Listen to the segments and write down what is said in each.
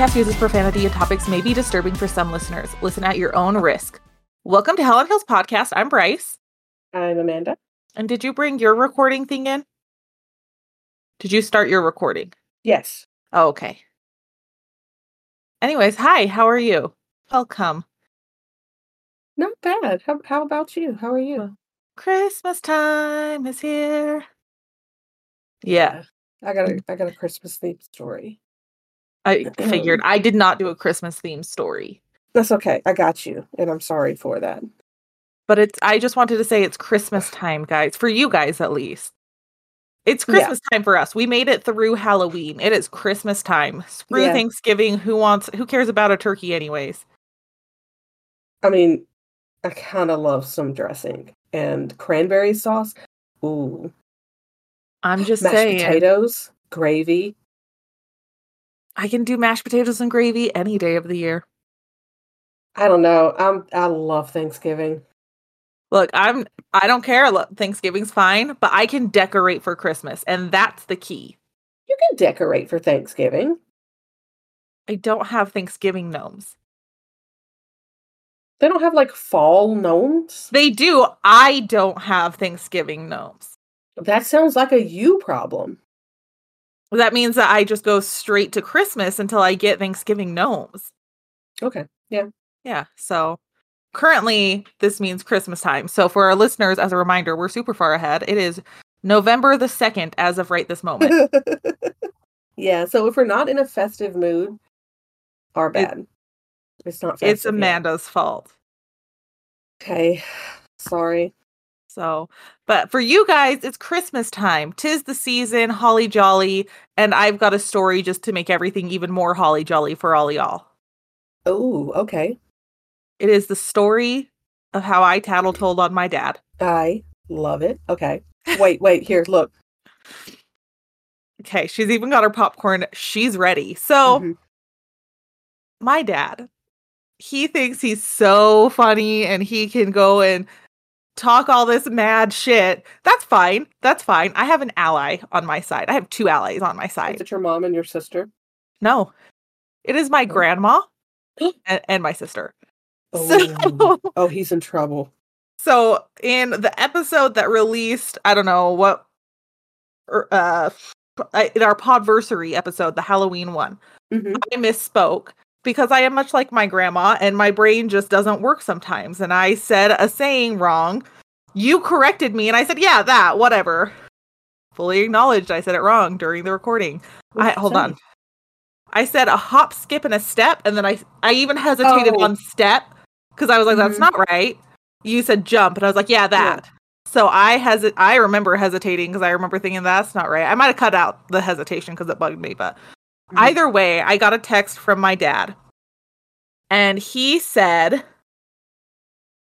podcast uses profanity and topics may be disturbing for some listeners. Listen at your own risk. Welcome to Hell on Heels podcast. I'm Bryce. I'm Amanda. And did you bring your recording thing in? Did you start your recording? Yes. Oh, okay. Anyways, hi, how are you? Welcome. Not bad. How, how about you? How are you? Christmas time is here. Yeah, I got a I got a Christmas themed story. I figured I did not do a Christmas theme story. That's okay. I got you, and I'm sorry for that. But it's I just wanted to say it's Christmas time, guys. For you guys at least. It's Christmas time for us. We made it through Halloween. It is Christmas time. Screw Yeah. Thanksgiving. Who wants who cares about a turkey anyways? I mean, I kind of love some dressing and cranberry sauce. Ooh, I'm just mashed saying potatoes, gravy. I can do mashed potatoes and gravy any day of the year. I don't know. I'm I love Thanksgiving. Look, I'm I don't care. Look, Thanksgiving's fine, but I can decorate for Christmas, and that's the key. You can decorate for Thanksgiving. I don't have Thanksgiving gnomes. They don't have like fall gnomes. They do. I don't have Thanksgiving gnomes. That sounds like a you problem. That means that I just go straight to Christmas until I get Thanksgiving gnomes. Okay. Yeah. Yeah. So currently, this means Christmas time. So for our listeners, as a reminder, we're super far ahead. It is November the 2nd as of right this moment. yeah. So if we're not in a festive mood, our bad. it's not. Festive it's yet. Amanda's fault. Okay. Sorry. So, but for you guys, it's Christmas time. Tis the season, holly jolly, and I've got a story just to make everything even more holly jolly for all y'all. Oh, okay. It is the story of how I tattle told on my dad. I love it. Okay. Wait, wait, here, look. Okay, she's even got her popcorn. She's ready. So, Mhm. my dad, he thinks he's so funny and he can go and talk all this mad shit. That's fine. That's fine. I have an ally on my side. I have two allies on my side. Is it your mom and your sister? No, it is my Oh. grandma and, and my sister. Oh, So, oh, he's in trouble. so in the episode that released, I don't know what, er, uh, in our podversary episode, the Halloween one, Mhm. I misspoke because I am much like my grandma and my brain just doesn't work sometimes. And I said a saying wrong. You corrected me and I said, yeah, that, whatever. Fully acknowledged I said it wrong during the recording. I hold say? on. I said a hop, skip, and a step, and then I I even hesitated Oh. on step because I was like, that's Mhm. not right. You said jump, and I was like, yeah, that. So I hesit I remember hesitating because I remember thinking that's not right. I might have cut out the hesitation because it bugged me, but. Either way, I got a text from my dad, and he said,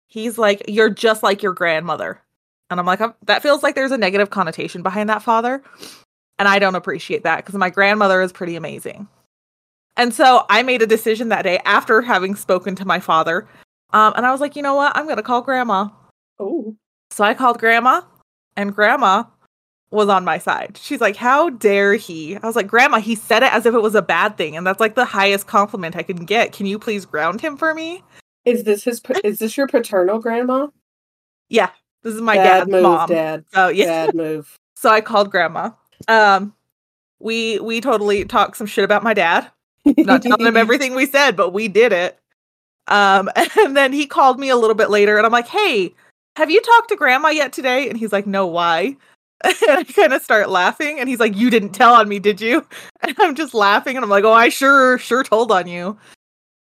he's like, you're just like your grandmother, and I'm like, "Um, that feels like there's a negative connotation behind that father, and I don't appreciate that because my grandmother is pretty amazing. And so I made a decision that day after having spoken to my father, um, and I was like, you know what, I'm gonna call grandma. Oh, So I called grandma, and grandma was on my side. She's like, How dare he? I was like, Grandma, he said it as if it was a bad thing. And that's like the highest compliment I can get. Can you please ground him for me? is this his? Is this your paternal grandma? Yeah, this is my Bad dad's move, mom. Dad. So yeah. Bad move. So I called grandma. Um, we we totally talked some shit about my dad. Not telling him everything we said, but we did it. Um, and then he called me a little bit later, and I'm like, "Hey, have you talked to grandma yet today?" And he's like, "No, why?" And I kind of start laughing, and he's like, "You didn't tell on me, did you?" And I'm just laughing, and I'm like, "Oh, I sure sure told on you."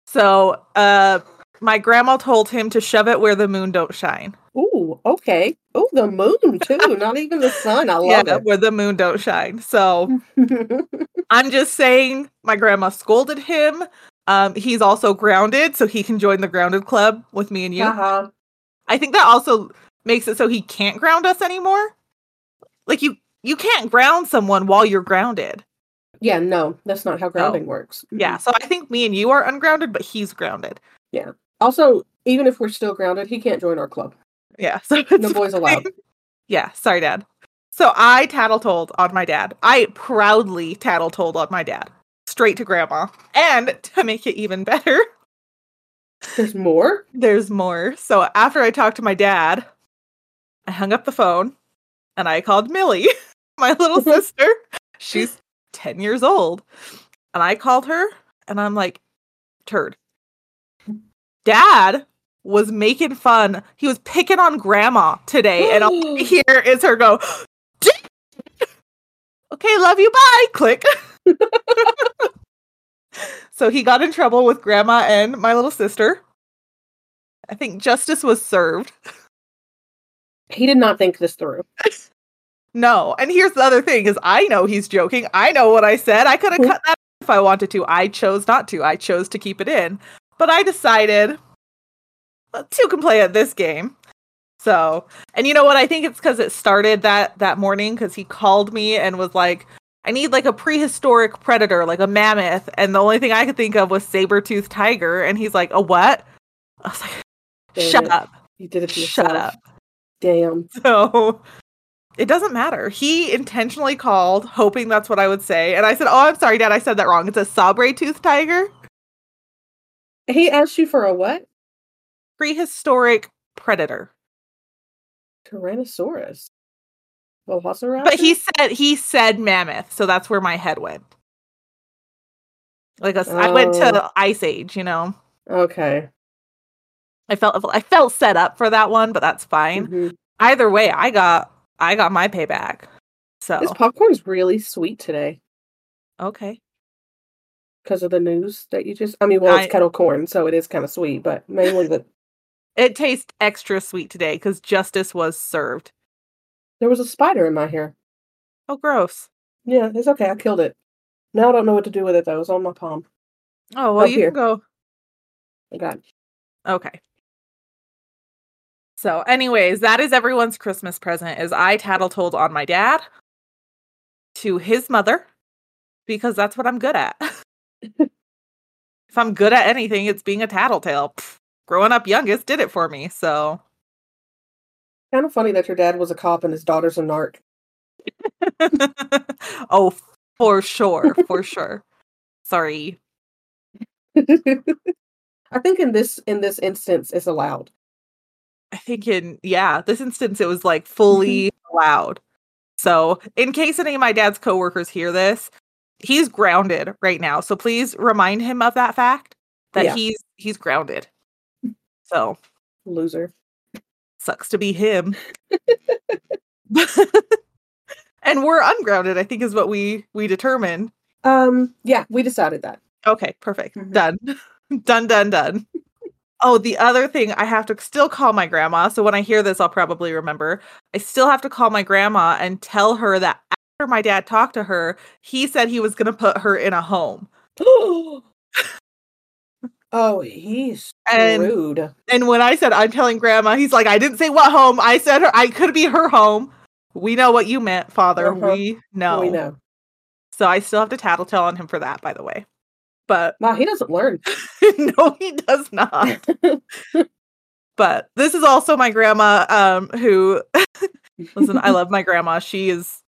So, uh, my grandma told him to shove it where the moon don't shine. Ooh, okay. Oh, the moon too. Not even the sun. I love yeah, where the moon don't shine. So. I'm just saying my grandma scolded him. Um, he's also grounded, so he can join the grounded club with me and you. uh-huh. I think that also makes it so he can't ground us anymore. Like you you can't ground someone while you're grounded. Yeah, no, that's not how grounding works. Yeah. So I think me and you are ungrounded, but he's grounded. Yeah. Also, even if we're still grounded, he can't join our club. Yeah. So No boys allowed. Yeah, sorry, Dad. So I tattle told on my dad. I proudly tattle told on my dad. straight to grandma. And to make it even better, There's more? there's more. So after I talked to my dad, I hung up the phone and I called Millie, my little sister. She's 10 years old. And I called her and I'm like, turd. Dad was making fun. He was picking on grandma today. And all I hear is her go, okay, love you. Bye. Click. so he got in trouble with grandma and my little sister. I think justice was served. He did not think this through. No. And here's the other thing is I know he's joking. I know what I said. I could have mm-hmm. cut that if I wanted to. I chose not to. I chose to keep it in. But I decided two can play at this game. So, and you know what? I think it's because it started that that morning because he called me and was like, "I need like a prehistoric predator, like a mammoth." And the only thing I could think of was saber toothed tiger. And he's like, "A what?" I was like, Damn "Shut up, You did it shut yourself. up." Damn. So it doesn't matter. He intentionally called, hoping that's what I would say. And I said, Oh, I'm sorry, Dad, I said that wrong. It's a sabre tooth tiger, He asked you for a what? prehistoric predator. Tyrannosaurus. Velociraptor? But he said he said mammoth, so that's where my head went. Like a I went Oh. to Ice Age, you know. Okay. I felt I felt set up for that one, but that's fine. Mhm. Either way, I got I got my payback. So This popcorn's really sweet today okay. because of the news that you just. I mean, well, I- it's kettle corn, so it is kind of sweet, but mainly the It tastes extra sweet today because justice was served. there was a spider in my hair. Oh, gross. Yeah, it's okay. I killed it. Now I don't know what to do with it though. It's on my palm. Oh well, Up you here. can go. I got it. Okay. So, anyways, that is everyone's Christmas present. Is I tattle told on my dad to his mother because that's what I'm good at. if I'm good at anything, it's being a tattletale. Pff, growing up youngest did it for me. So, Kind of funny that your dad was a cop and his daughter's a narc. oh, for sure, for sure. Sorry. I think in this in this instance, it's allowed. I think in yeah, this instance it was like fully allowed. So, in case any of my dad's coworkers hear this, he's grounded right now. So please remind him of that fact that Yeah. he's he's grounded. So, Loser. sucks to be him. and we're ungrounded, I think is what we we determined. Um. Yeah, we decided that. Okay, perfect. Mhm. Done. done, done, done. Oh, the other thing, I have to still call my grandma. So when I hear this, I'll probably remember. I still have to call my grandma and tell her that after my dad talked to her, he said he was going to put her in a home. oh, he's And- rude. And when I said I'm telling grandma, he's like, I didn't say what home. I said her. I could be her home. We know what you meant, Father. Uh-huh. We know. We know. So I still have to tattletale on him for that, by the way. But Wow, he doesn't learn. no, he does not. but this is also my grandma um who listen i love my grandma. She is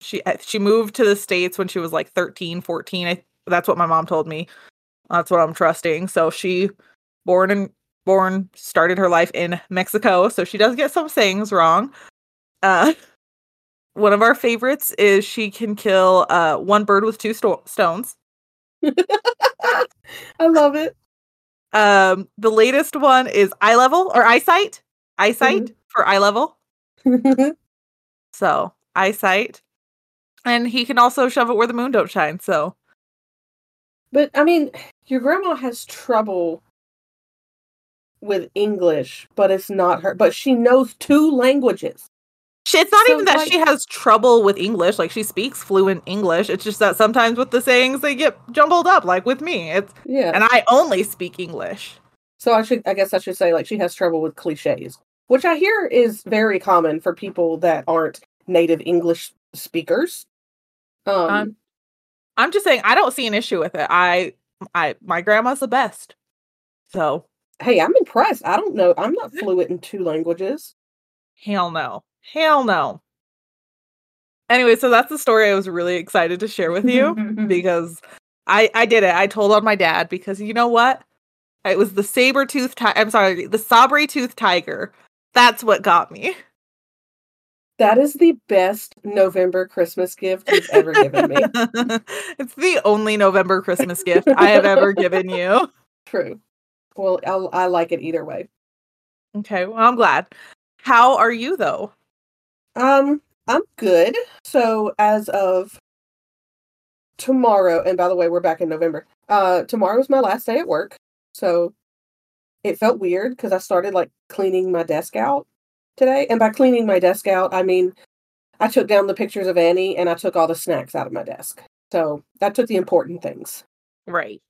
she she moved to the states when she was like 13 14 I, that's what my mom told me. That's what i'm trusting. So she born and born started her life in mexico. So she does get some things wrong. Uh one of our favorites is she can kill uh one bird with two sto- stones I love it. um the latest one is eye level or eyesight eyesight for eye level So eyesight, and he can also shove it where the moon don't shine. So but I mean, your grandma has trouble with English, but it's not her. But she knows two languages. It's not So, even that like- she has trouble with English. Like she speaks fluent English. It's just that sometimes with the sayings they get jumbled up. Like with me, it's Yeah. and I only speak English. So I should, I guess, I should say like she has trouble with cliches, which I hear is very common for people that aren't native English speakers. Um, Um, I'm just saying I don't see an issue with it. I I my grandma's the best. So hey, I'm impressed. I don't know. I'm not fluent in two languages. Hell no, hell no. Anyway, so that's the story I was really excited to share with you. because I I did it. I told on my dad because you know what? It was the saber tooth. Ti- I'm sorry, the sabre tooth tiger. That's what got me. That is the best November Christmas gift you've ever given me. it's the only November Christmas gift I have ever given you. True. Well, I'll, I like it either way. Okay, well, I'm glad. How are you though? Um, I'm good. So as of tomorrow, and by the way, we're back in November. Uh, tomorrow is my last day at work, so it felt weird because I started like cleaning my desk out today, and by cleaning my desk out, I mean I took down the pictures of Annie and I took all the snacks out of my desk. So I took the important things, Right.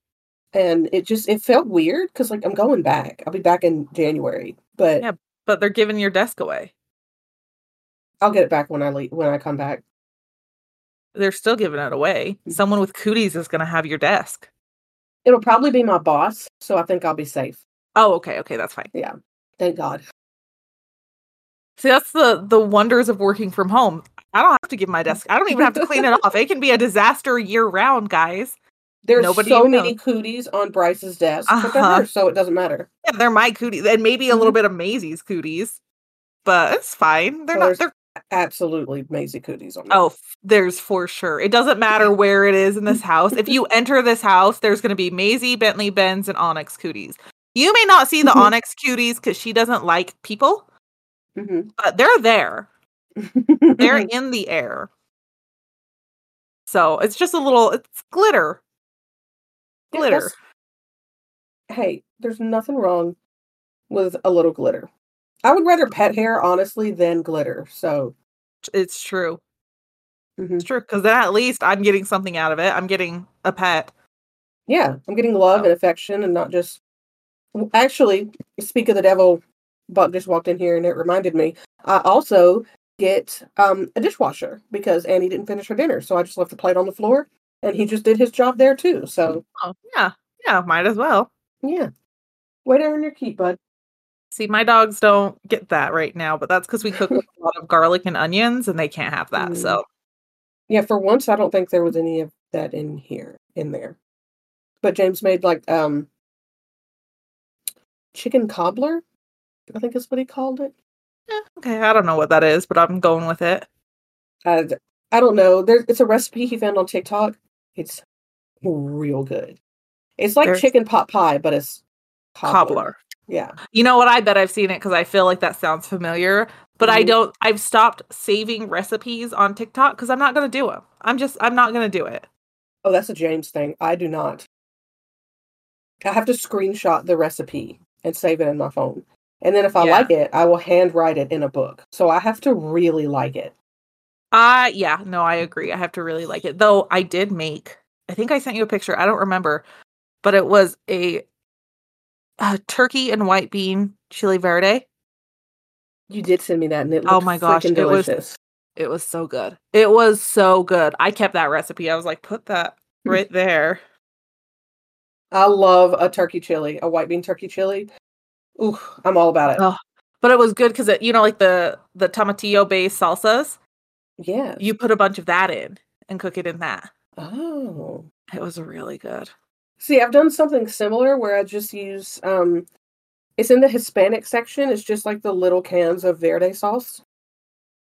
and it just it felt weird because like I'm going back. I'll be back in January, but Yeah. But they're giving your desk away. I'll get it back when I leave when I come back. They're still giving it away. Mm-hmm. Someone with cooties is gonna have your desk. It'll probably be my boss, so I think I'll be safe. Oh, okay, okay, that's fine. Yeah. Thank God. See, that's the the wonders of working from home. I don't have to give my desk. I don't even have to clean it off. It can be a disaster year round, guys. There's Nobody so even many cooties on Bryce's desk, but they're Uh-huh. hers, so it doesn't matter. Yeah, they're my cooties, and maybe a little bit of Maisie's cooties, but it's fine. They're not. They're Absolutely Maisie cooties on there. oh, there's for sure. It doesn't matter where it is in this house. If you enter this house, there's going to be Maisie, Bentley, Benz, and Onyx cooties. You may not see the Mhm. Onyx cooties because she doesn't like people, Mhm. but they're there. They're in the air. So it's just a little. It's glitter. Glitter. hey, there's nothing wrong with a little glitter. I would rather pet hair, honestly, than glitter. So, It's true. mhm. It's true because then at least I'm getting something out of it. I'm getting a pet. yeah, I'm getting love Oh. and affection and not just. Actually, speak of the devil, Buck just walked in here and it reminded me. I also get um, a dishwasher because Annie didn't finish her dinner. So I just left the plate on the floor and he just did his job there too. So, Oh yeah, yeah, might as well. yeah. Way to earn your keep, bud. See, my dogs don't get that right now, but that's because we cook a lot of garlic and onions, and they can't have that. Mm. So Yeah, for once, I don't think there was any of that in here, in there. But James made like um chicken cobbler, I think is what he called it. eh, okay, I don't know what that is, but I'm going with it. Uh, I don't know. There, it's a recipe he found on TikTok. It's real good. It's like There's- chicken pot pie, but it's Cobbler. Yeah. You know what? I bet I've seen it because I feel like that sounds familiar, but I Mhm. don't. I've stopped saving recipes on TikTok because I'm not going to do them. I'm just. I'm not going to do it. Oh, that's a James thing. I do not. I have to screenshot the recipe and save it in my phone. And then if I Yeah. like it, I will handwrite it in a book. So I have to really like it. Uh yeah, no, I agree. I have to really like it. Though I did make I think I sent you a picture. I don't remember, but it was a, a turkey and white bean chili verde. You did send me that, and it Oh my gosh, it was- delicious. It was so good. It was so good. I kept that recipe. I was like, put that right there. I love a turkey chili, a white bean turkey chili. Ooh, I'm all about it. Oh, But it was good because it, you know, like the the tomatillo based salsas, yeah. you put a bunch of that in and cook it in that. Oh. It was really good. See, I've done something similar where I just use um it's in the Hispanic section. It's just like the little cans of verde sauce.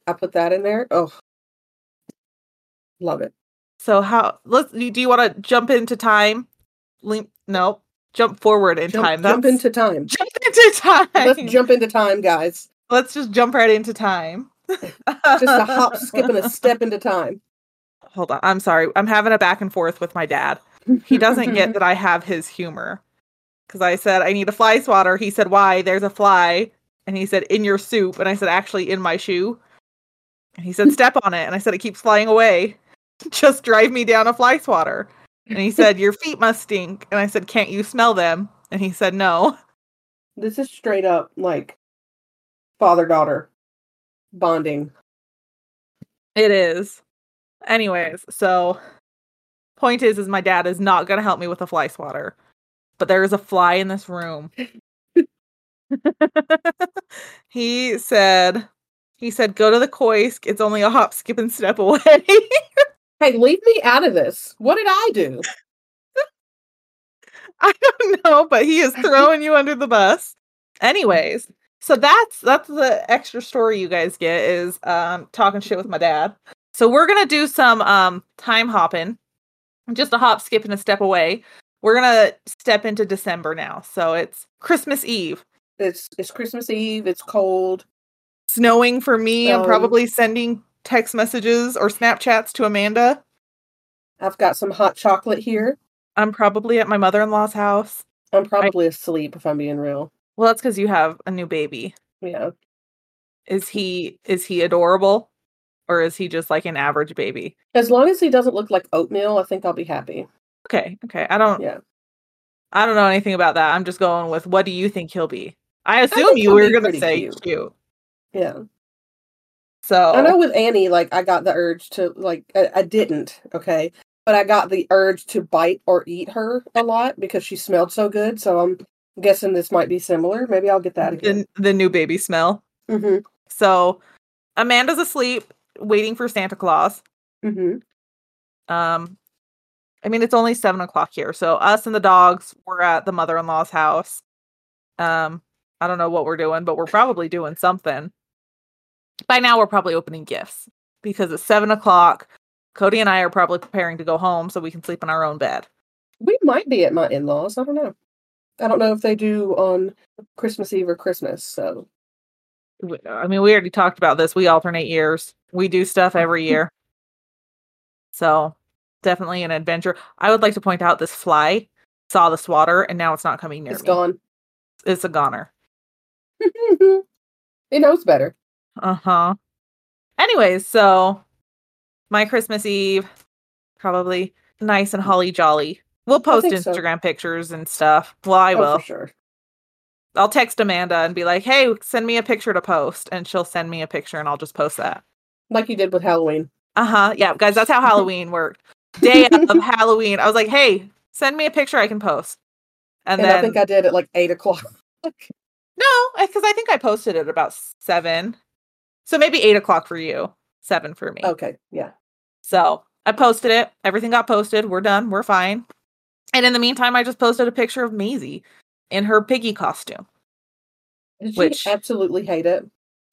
I put that in there. Oh. Love it. So how let's do you want to jump into time? Link no, jump forward in Jump, time. jump into time. jump into time. Let's jump into time, guys. Let's just jump right into time. Just a hop, skip, and a step into time. Hold on. I'm sorry. I'm having a back and forth with my dad. He doesn't get that I have his humor. Because I said, I need a fly swatter. He said, Why? There's a fly. And he said, In your soup. And I said, Actually, in my shoe. And he said, Step on it. And I said, It keeps flying away. Just drive me down a fly swatter. And he said, Your feet must stink. And I said, Can't you smell them? And he said, No. This is straight up like father daughter bonding. It is. Anyways, so point is is my dad is not gonna help me with a fly swatter. But there is a fly in this room. he said he said go to the Koisk. It's only a hop, skip, and step away. Hey, leave me out of this. What did I do? I don't know, but he is throwing you under the bus. Anyways, so that's that's the extra story you guys get is um talking shit with my dad. So we're gonna do some um time hopping, just a hop, skip, and a step away. We're gonna step into December now. So it's Christmas Eve. It's it's Christmas Eve. It's cold. Snowing for me. I'm Um, probably sending text messages or Snapchats to Amanda. I've got some hot chocolate here. I'm probably at my mother in law's house. I'm probably asleep if I'm being real. Well, that's because you have a new baby. Yeah. Is he is he adorable? Or is he just like an average baby? As long as he doesn't look like oatmeal, I think I'll be happy. Okay, okay. I don't Yeah. I don't know anything about that. I'm just going with what do you think he'll be? I assume think you were gonna say cute. cute. Yeah. So I know with Annie, like I got the urge to like I, I didn't, okay, but I got the urge to bite or eat her a lot because she smelled so good. So I'm guessing this might be similar. Maybe I'll get that again. the, the new baby smell. hmm So Amanda's asleep, waiting for Santa Claus. hmm Um, I mean, it's only seven o'clock here, so us and the dogs we're at the mother-in-law's house. Um, I don't know what we're doing, but we're probably doing something. By now, we're probably opening gifts because it's seven o'clock. Cody and I are probably preparing to go home so we can sleep in our own bed. We might be at my in-laws. I don't know. I don't know if they do on Christmas Eve or Christmas. So I mean, we already talked about this. We alternate years. We do stuff every year. So definitely an adventure. I would like to point out this fly saw the swatter and now it's not coming near it's me. gone. It's a goner. it knows better. Uh-huh. Anyways, so my Christmas Eve probably nice and holly jolly. We'll post think so. Instagram pictures and stuff. Well, I Oh, will. for sure. I'll text Amanda and be like, "Hey, send me a picture to post." And she'll send me a picture and I'll just post that. Like you did with Halloween. Uh-huh. Yeah, guys, that's how Halloween worked. Day of Halloween, I was like, "Hey, send me a picture I can post." And, And then I think I did at like eight o'clock. no, because I think I posted it about seven, so maybe eight o'clock for you, seven for me. okay. Yeah. So I posted it. Everything got posted. We're done. We're fine. And in the meantime, I just posted a picture of Maisie in her piggy costume. Did Which- she absolutely hate it?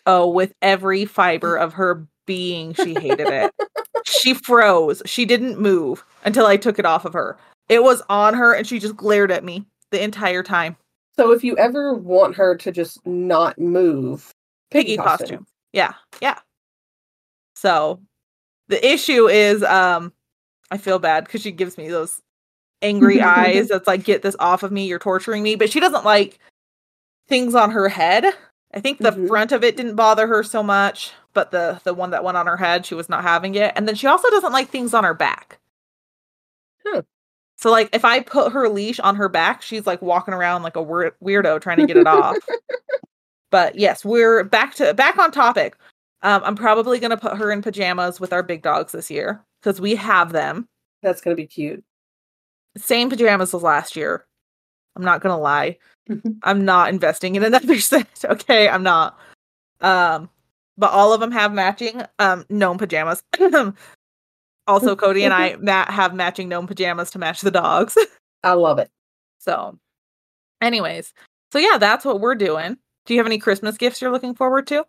Oh, with every fiber of her being, she hated it. she froze. She didn't move until I took it off of her. It was on her and she just glared at me the entire time. So if you ever want her to just not move, Piggy costume. Yeah. Yeah. So the issue is um I feel bad because she gives me those angry eyes that's like get this off of me. You're torturing me. But she doesn't like things on her head. I think the Mhm. front of it didn't bother her so much but the the one that went on her head she was not having it. And then she also doesn't like things on her back. Huh. so like if i put her leash on her back she's like walking around like a weir- weirdo trying to get it off. But yes we're back to back on topic. Um, i'm probably going to put her in pajamas with our big dogs this year because we have them. That's gonna be cute. Same pajamas as last year. I'm not gonna lie. I'm not investing in another set. Okay, I'm not. Um, but all of them have matching um gnome pajamas. also, Cody and I Matt have matching gnome pajamas to match the dogs. I love it. so, anyways, so yeah, that's what we're doing. Do you have any Christmas gifts you're looking forward to?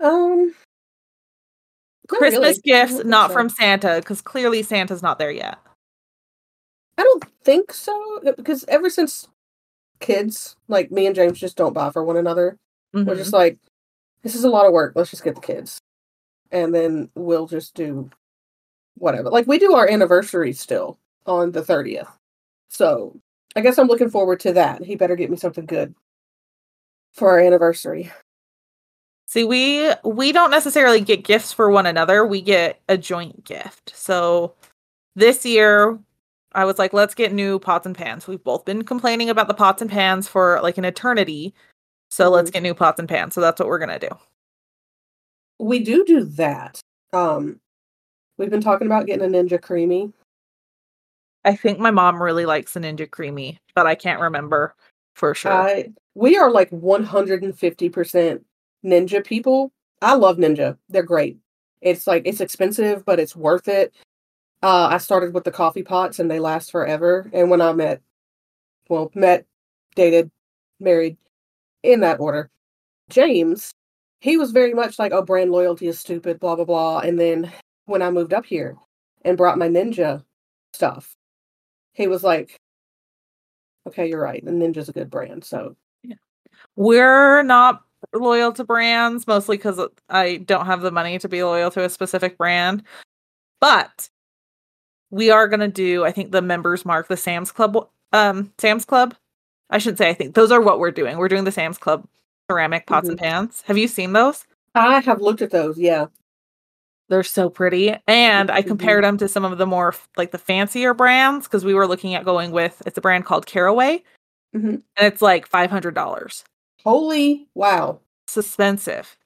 Um, Christmas really. Gifts, not so. from Santa, because clearly Santa's not there yet. I don't think so because ever since kids, like me and James, just don't buy for one another. We're Mhm. just like, this is a lot of work. Let's just get the kids, and then we'll just do whatever. Like we do our anniversary still on the thirtieth, so I guess I'm looking forward to that. He better get me something good for our anniversary. See, we we don't necessarily get gifts for one another. We get a joint gift. So this year I was like, let's get new pots and pans. We've both been complaining about the pots and pans for like an eternity. So let's Mhm. get new pots and pans. So that's what we're going to do. We do do that. Um, we've been talking about getting a Ninja Creami. I think my mom really likes the Ninja Creami, but I can't remember for sure. I we are like 150% Ninja people. I love Ninja. They're great. It's like it's expensive, but it's worth it. Uh, I started with the coffee pots and they last forever. And when I met, well, met, dated, married, in that order. James, he was very much like, oh, brand loyalty is stupid, blah, blah, blah. And then when I moved up here and brought my ninja stuff, he was like, okay, you're right. The ninja's a good brand. So We're not loyal to brands, mostly because I don't have the money to be loyal to a specific brand. But we are gonna do, I think, the members mark, the Sam's Club, um, Sam's Club. I shouldn't say I think those are what we're doing. We're doing the Sam's Club ceramic pots and pans. Have you seen those? I have looked at those. Yeah. They're so pretty. And I Mhm. compared them to some of the more like the fancier brands because we were looking at going with it's a brand called Caraway. Mhm. And it's like $500. Holy wow. It's expensive.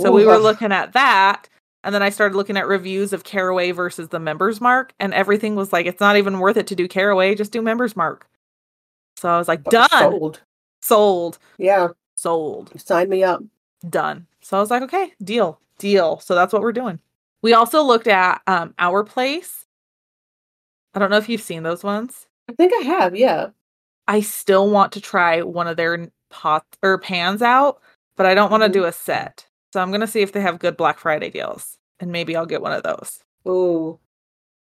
So we were looking at that. And then I started looking at reviews of Caraway versus the Members Mark. And everything was like, it's not even worth it to do Caraway, just do Members Mark. So I was like, done. Sold. Sold. Yeah. Sold. Sign me up. Done. So I was like, okay, deal. Deal. So that's what we're doing. We also looked at um Our Place. I don't know if you've seen those ones. I think I have. Yeah. I still want to try one of their pots or pans out, but I don't want to do a set. So I'm gonna see if they have good Black Friday deals, and maybe I'll get one of those. Ooh.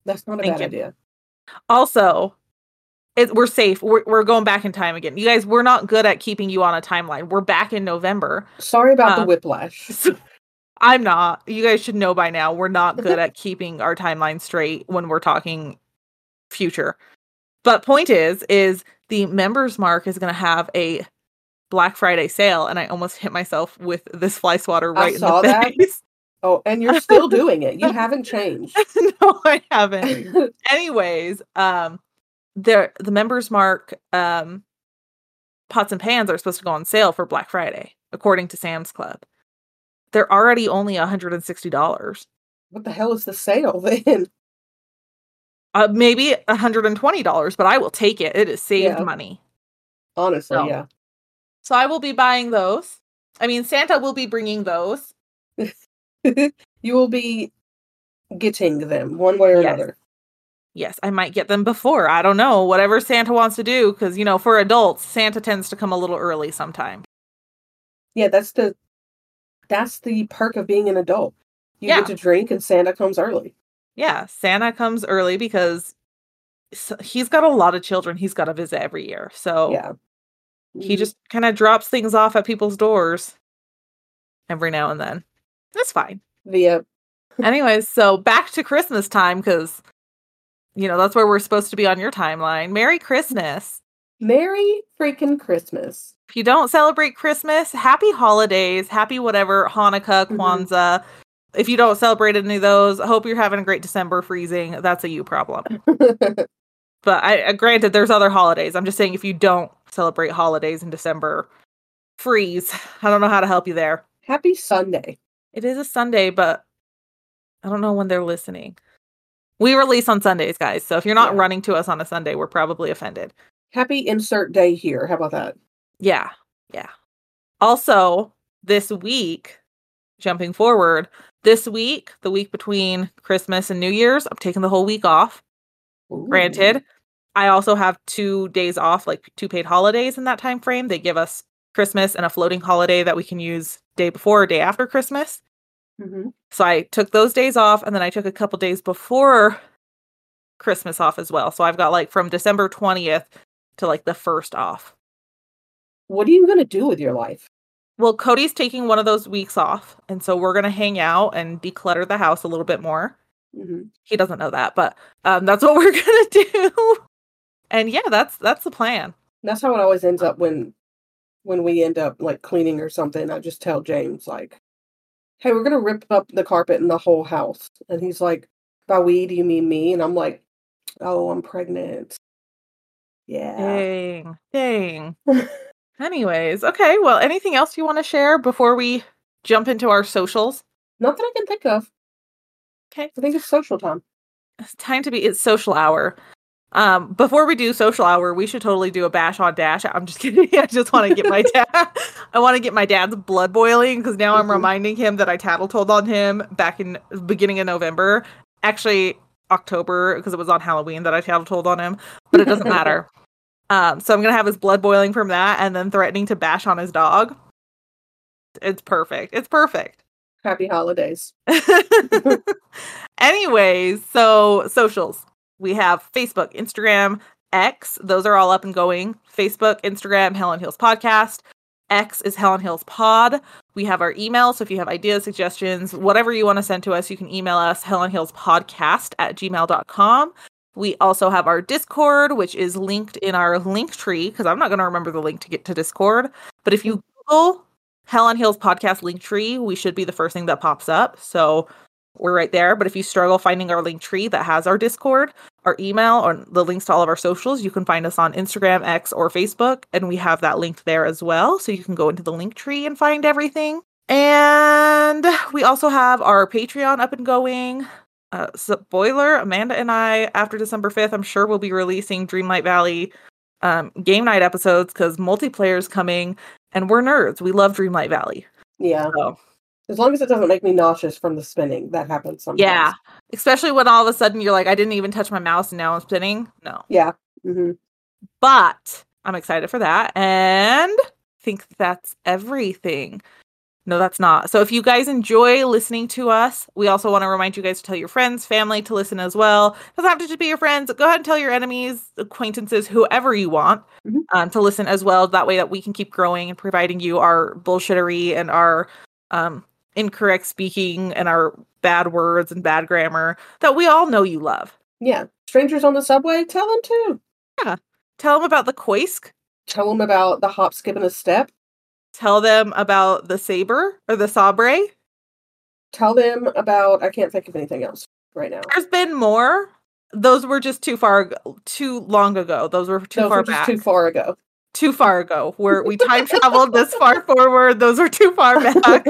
That's not a Thank bad you. idea. Also, it, we're safe. We're, we're going back in time again. You guys, we're not good at keeping you on a timeline. We're back in November. Sorry about the Um, whiplash. I'm not. You guys should know by now. We're not good at keeping our timeline straight when we're talking future. But point is, is the members mark is going to have a Black Friday sale, and I almost hit myself with this fly swatter right in the that. face. Oh, and you're still doing it. You haven't changed. no, I haven't. Anyways, um, the the members mark um pots and pans are supposed to go on sale for Black Friday, according to Sam's Club. They're already only $160. what the hell is the sale then? Uh, maybe $120, but I will take it. It is saved Yeah. money. Honestly, No. yeah. So I will be buying those. I mean, Santa will be bringing those. you will be getting them one way or Yes. another. Yes, I might get them before. I don't know. Whatever Santa wants to do, because, you know, for adults, Santa tends to come a little early sometimes. Yeah, that's the that's the perk of being an adult. You Yeah. get to drink and Santa comes early. Yeah, Santa comes early because he's got a lot of children he's got to visit every year. So Yeah. He Mhm. just kind of drops things off at people's doors every now and then. That's fine. via Anyways, so back to Christmas time because, you know, that's where we're supposed to be on your timeline. Merry Christmas. Merry freaking Christmas. If you don't celebrate Christmas, happy holidays, happy whatever, Hanukkah, Mhm. Kwanzaa. If you don't celebrate any of those, I hope you're having a great December freezing. That's a you problem. but I uh, granted there's other holidays. I'm just saying if you don't celebrate holidays in December, freeze. I don't know how to help you there. Happy Sunday. It is a Sunday, but I don't know when they're listening. We release on Sundays, guys. So if you're not Yeah. running to us on a Sunday, we're probably offended. Happy insert day here. How about that? Yeah. Yeah. Also, this week, jumping forward, this week, the week between Christmas and New Year's, I'm taking the whole week off. Granted, I also have two days off, like two paid holidays in that time frame. They give us Christmas and a floating holiday that we can use day before or day after Christmas. hmm So I took those days off and then I took a couple days before Christmas off as well. So I've got like from December 20th to like the 1st off. What are you gonna do with your life? Well, Cody's taking one of those weeks off. And so we're going to hang out and declutter the house a little bit more. hmm He doesn't know that, but um, that's what we're going to do. And yeah, that's that's the plan. That's how it always ends up when when we end up like cleaning or something. I just tell James like, "Hey, we're gonna rip up the carpet in the whole house," and he's like, "By we, do you mean me?" And I'm like, "Oh, I'm pregnant." Yeah. Dang. Dang. Anyways, okay. Well, anything else you want to share before we jump into our socials? Not that I can think of. Okay. I think it's social time. It's time to be it's social hour. Um, before we do social hour, we should totally do a bash on dash. I'm just kidding. I just want to get my dad. I want to get my dad's blood boiling because now I'm Mhm. reminding him that I tattle told on him back in beginning of November. Actually, October because it was on Halloween that I tattle told on him. But it doesn't matter. Um, so I'm gonna have his blood boiling from that, and then threatening to bash on his dog. It's perfect. It's perfect. Happy holidays. Anyways, so socials. We have Facebook, Instagram, X. Those are all up and going. Facebook, Instagram, Hell on Heels Podcast. X is Hell on Heels Pod. We have our email. So if you have ideas, suggestions, whatever you want to send to us, you can email us Hell on Heels Podcast at gmail.com. We also have our Discord, which is linked in our link tree, because I'm not going to remember the link to get to Discord. But if you Google Hell on Heels Podcast link tree, we should be the first thing that pops up. So we're right there. But if you struggle finding our link tree that has our Discord, our email, or the links to all of our socials, you can find us on Instagram, X, or Facebook. And we have that linked there as well. So you can go into the link tree and find everything. And we also have our Patreon up and going. Uh, spoiler Amanda and I, after December 5th, I'm sure we'll be releasing Dreamlight Valley um, game night episodes because multiplayer is coming and we're nerds. We love Dreamlight Valley. Yeah. So As long as it doesn't make me nauseous from the spinning, that happens sometimes. Yeah. Especially when all of a sudden you're like, I didn't even touch my mouse and now I'm spinning. No. Yeah. hmm But I'm excited for that. And I think that's everything. No, that's not. So if you guys enjoy listening to us, we also want to remind you guys to tell your friends, family to listen as well. doesn't have to just be your friends. Go ahead and tell your enemies, acquaintances, whoever you want Mhm. um, to listen as well. That way that we can keep growing and providing you our bullshittery and our um, incorrect speaking and our bad words and bad grammar that we all know you love. Yeah. Strangers on the subway, tell them too. Yeah. Tell them about the Koisk. Tell them about the hop, skip, and a step. Tell them about the saber or the sabre. Tell them about. I can't think of anything else right now. There's been more. Those were just too far, too long ago. Those were too Those far were just back. too far ago. Too far ago. Where we time traveled this far forward. Those are too far back.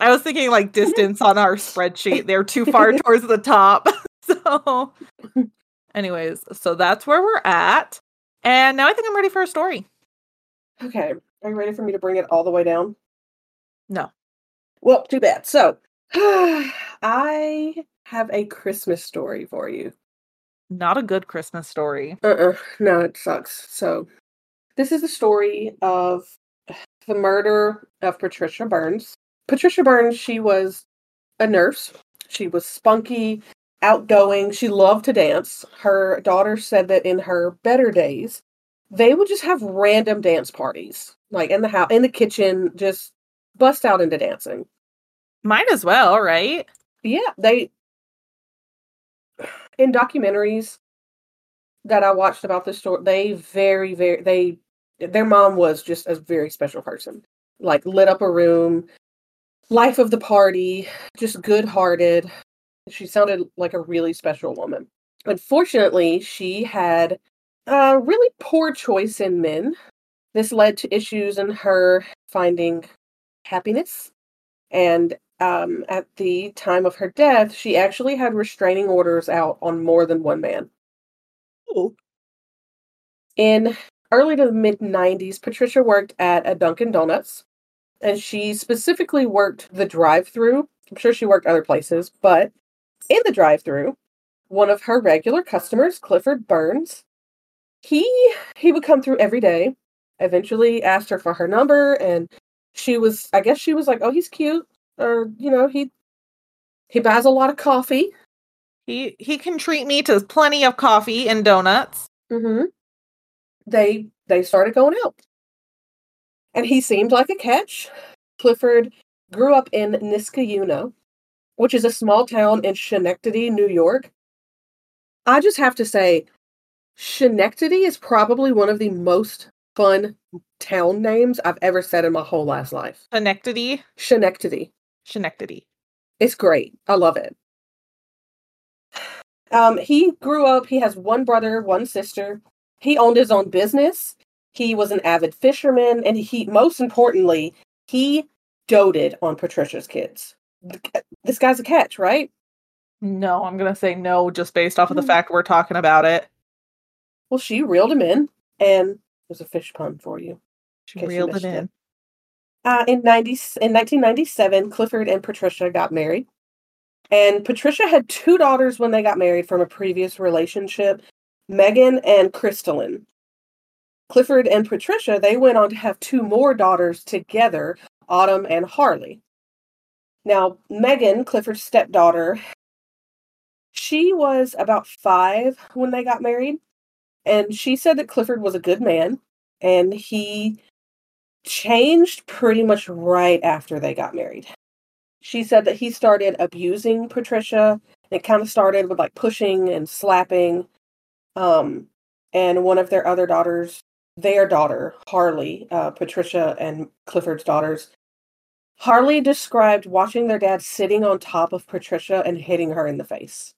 I was thinking like distance on our spreadsheet. They're too far towards the top. So, anyways, so that's where we're at. And now I think I'm ready for a story. okay. Are you ready for me to bring it all the way down? No. Well, too bad. So, I have a Christmas story for you. Not a good Christmas story. Uh-uh. No, it sucks. So, this is the story of the murder of Patricia Burns. Patricia Burns, she was a nurse. She was spunky, outgoing. She loved to dance. Her daughter said that in her better days, they would just have random dance parties, like in the house, in the kitchen, just bust out into dancing. Might as well, right? Yeah, they in documentaries that I watched about this story, they very, very they their mom was just a very special person. Like lit up a room, life of the party, just good hearted. She sounded like a really special woman. Unfortunately, she had a really poor choice in men. This led to issues in her finding happiness. And um, at the time of her death, she actually had restraining orders out on more than one man. In early to mid 90s, Patricia worked at a Dunkin' Donuts, and she specifically worked the drive through. I'm sure she worked other places, but in the drive through, one of her regular customers, Clifford Burns, he he would come through every day. Eventually asked her for her number, and she was, I guess she was like, "Oh, he's cute," or you know, he he buys a lot of coffee. He he can treat me to plenty of coffee and donuts. Mm-hmm. They they started going out, and he seemed like a catch. Clifford grew up in Niskayuna, which is a small town in Schenectady, New York. I just have to say, Schenectady is probably one of the most fun town names I've ever said in my whole last life. Schenectady. Schenectady. Schenectady. It's great. I love it. Um, he grew up, he has one brother, one sister. He owned his own business. He was an avid fisherman, and he, most importantly, he doted on Patricia's kids. This guy's a catch, right? No, I'm gonna say no just based off of the Mm. fact we're talking about it. Well, she reeled him in, and there's a fish pun for you. She reeled it missed it. in. Uh, in 90, in 1997, Clifford and Patricia got married. And Patricia had two daughters when they got married from a previous relationship, Megan and Crystalline. Clifford and Patricia, they went on to have two more daughters together, Autumn and Harley. Now, Megan, Clifford's stepdaughter, she was about five when they got married. And she said that Clifford was a good man and he changed pretty much right after they got married. She said that he started abusing Patricia. It kind of started with like pushing and slapping. Um, and one of their other daughters, their daughter, Harley, uh, Patricia and Clifford's daughters, Harley described watching their dad sitting on top of Patricia and hitting her in the face.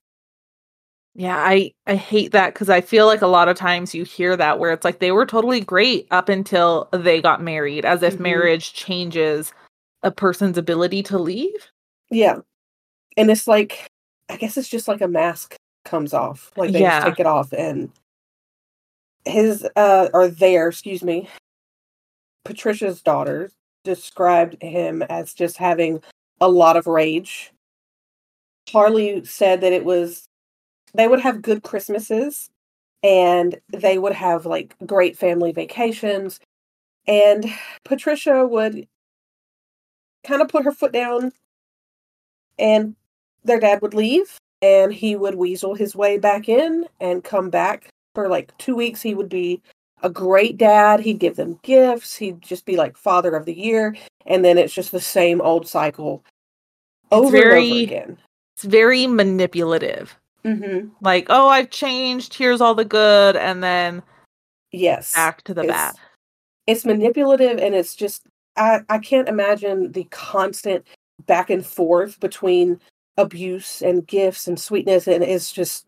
Yeah, I I hate that cuz I feel like a lot of times you hear that where it's like they were totally great up until they got married as if Mhm. marriage changes a person's ability to leave. Yeah. And it's like I guess it's just like a mask comes off. Like they Yeah. just take it off and his uh or their, excuse me, Patricia's daughter described him as just having a lot of rage. Harley said that it was they would have good Christmases and they would have like great family vacations and Patricia would kind of put her foot down and their dad would leave and he would weasel his way back in and come back for like two weeks he would be a great dad he'd give them gifts he'd just be like father of the year and then it's just the same old cycle over and over again It's very manipulative. hmm Like, "Oh, I've changed. Here's all the good." And then yes back to the It's- bad. it's manipulative and it's just I, I can't imagine the constant back and forth between abuse and gifts and sweetness and it's just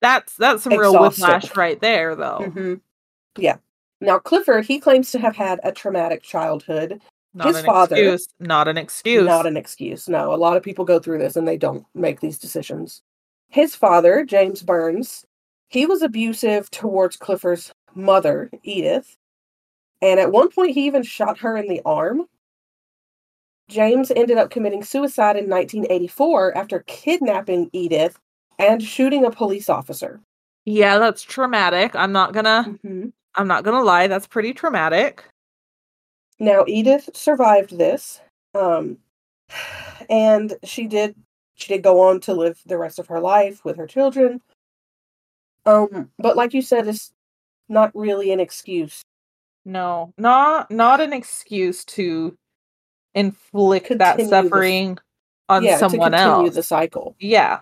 That's that's some real whiplash right there though. hmm Yeah. Now Clifford, he claims to have had a traumatic childhood. Not His an father- excuse. Not an excuse. Not an excuse. No, a lot of people go through this and they don't make these decisions. His father, James Burns, he was abusive towards Clifford's mother, Edith. And at one point, he even shot her in the arm. James ended up committing suicide in 1984 after kidnapping Edith and shooting a police officer. yeah, that's traumatic. I'm not gonna Mm-hmm. I'm not gonna lie, that's pretty traumatic. Now Edith survived this, um, and she did she did go on to live the rest of her life with her children. Um, but like you said, it's not really an excuse. No, not not an excuse to inflict that Continue the- suffering on yeah, someone to continue else. the cycle. Yeah.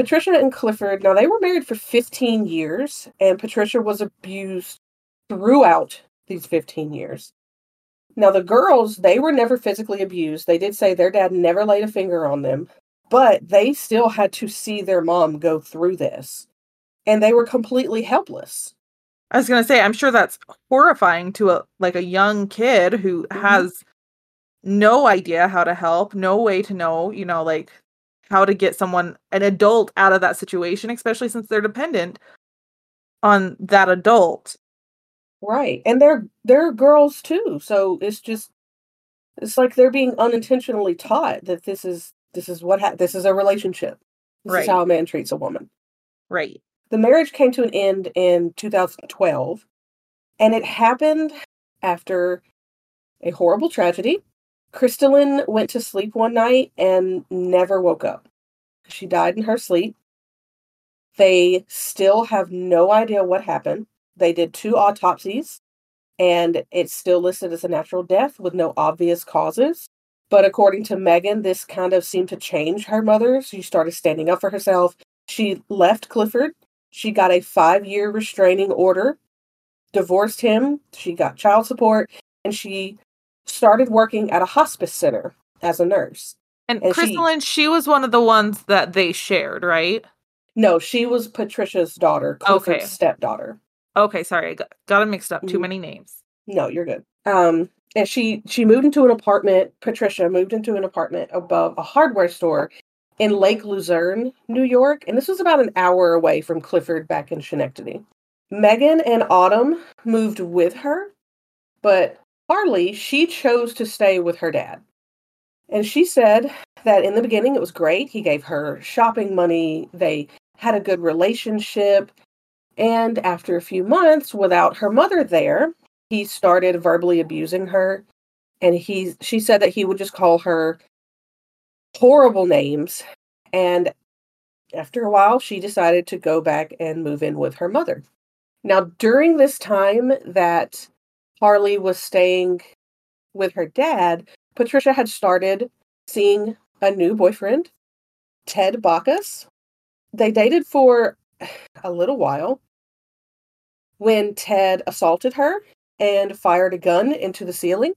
Patricia and Clifford, now they were married for 15 years, and Patricia was abused throughout these 15 years. Now, the girls, they were never physically abused. They did say their dad never laid a finger on them, but they still had to see their mom go through this. And they were completely helpless. I was gonna say, I'm sure that's horrifying to a like a young kid who Mhm. has no idea how to help, no way to know, you know, like how to get someone an adult out of that situation, especially since they're dependent on that adult. Right. And they're they're girls too. So it's just it's like they're being unintentionally taught that this is this is what ha- this is a relationship. This Right. is how a man treats a woman. Right. The marriage came to an end in 2012, and it happened after a horrible tragedy. Crystalline went to sleep one night and never woke up. She died in her sleep. They still have no idea what happened. They did two autopsies, and it's still listed as a natural death with no obvious causes. But according to Megan, this kind of seemed to change her mother. She started standing up for herself. She left Clifford she got a five year restraining order, divorced him, she got child support, and she started working at a hospice center as a nurse. And, And she- Crystalline, she was one of the ones that they shared, right? No, she was Patricia's daughter, Clifford's Okay. stepdaughter. Okay, sorry, I got, got it mixed up. Too Mhm. many names. No, you're good. Um, and she she moved into an apartment. Patricia moved into an apartment above a hardware store in Lake Luzerne, New York, and this was about an hour away from Clifford back in Schenectady. Megan and Autumn moved with her, but Harley she chose to stay with her dad. And she said that in the beginning it was great. He gave her shopping money. They had a good relationship. And after a few months without her mother there, he started verbally abusing her and he she said that he would just call her horrible names and after a while she decided to go back and move in with her mother now during this time that harley was staying with her dad patricia had started seeing a new boyfriend ted bacchus they dated for a little while when ted assaulted her and fired a gun into the ceiling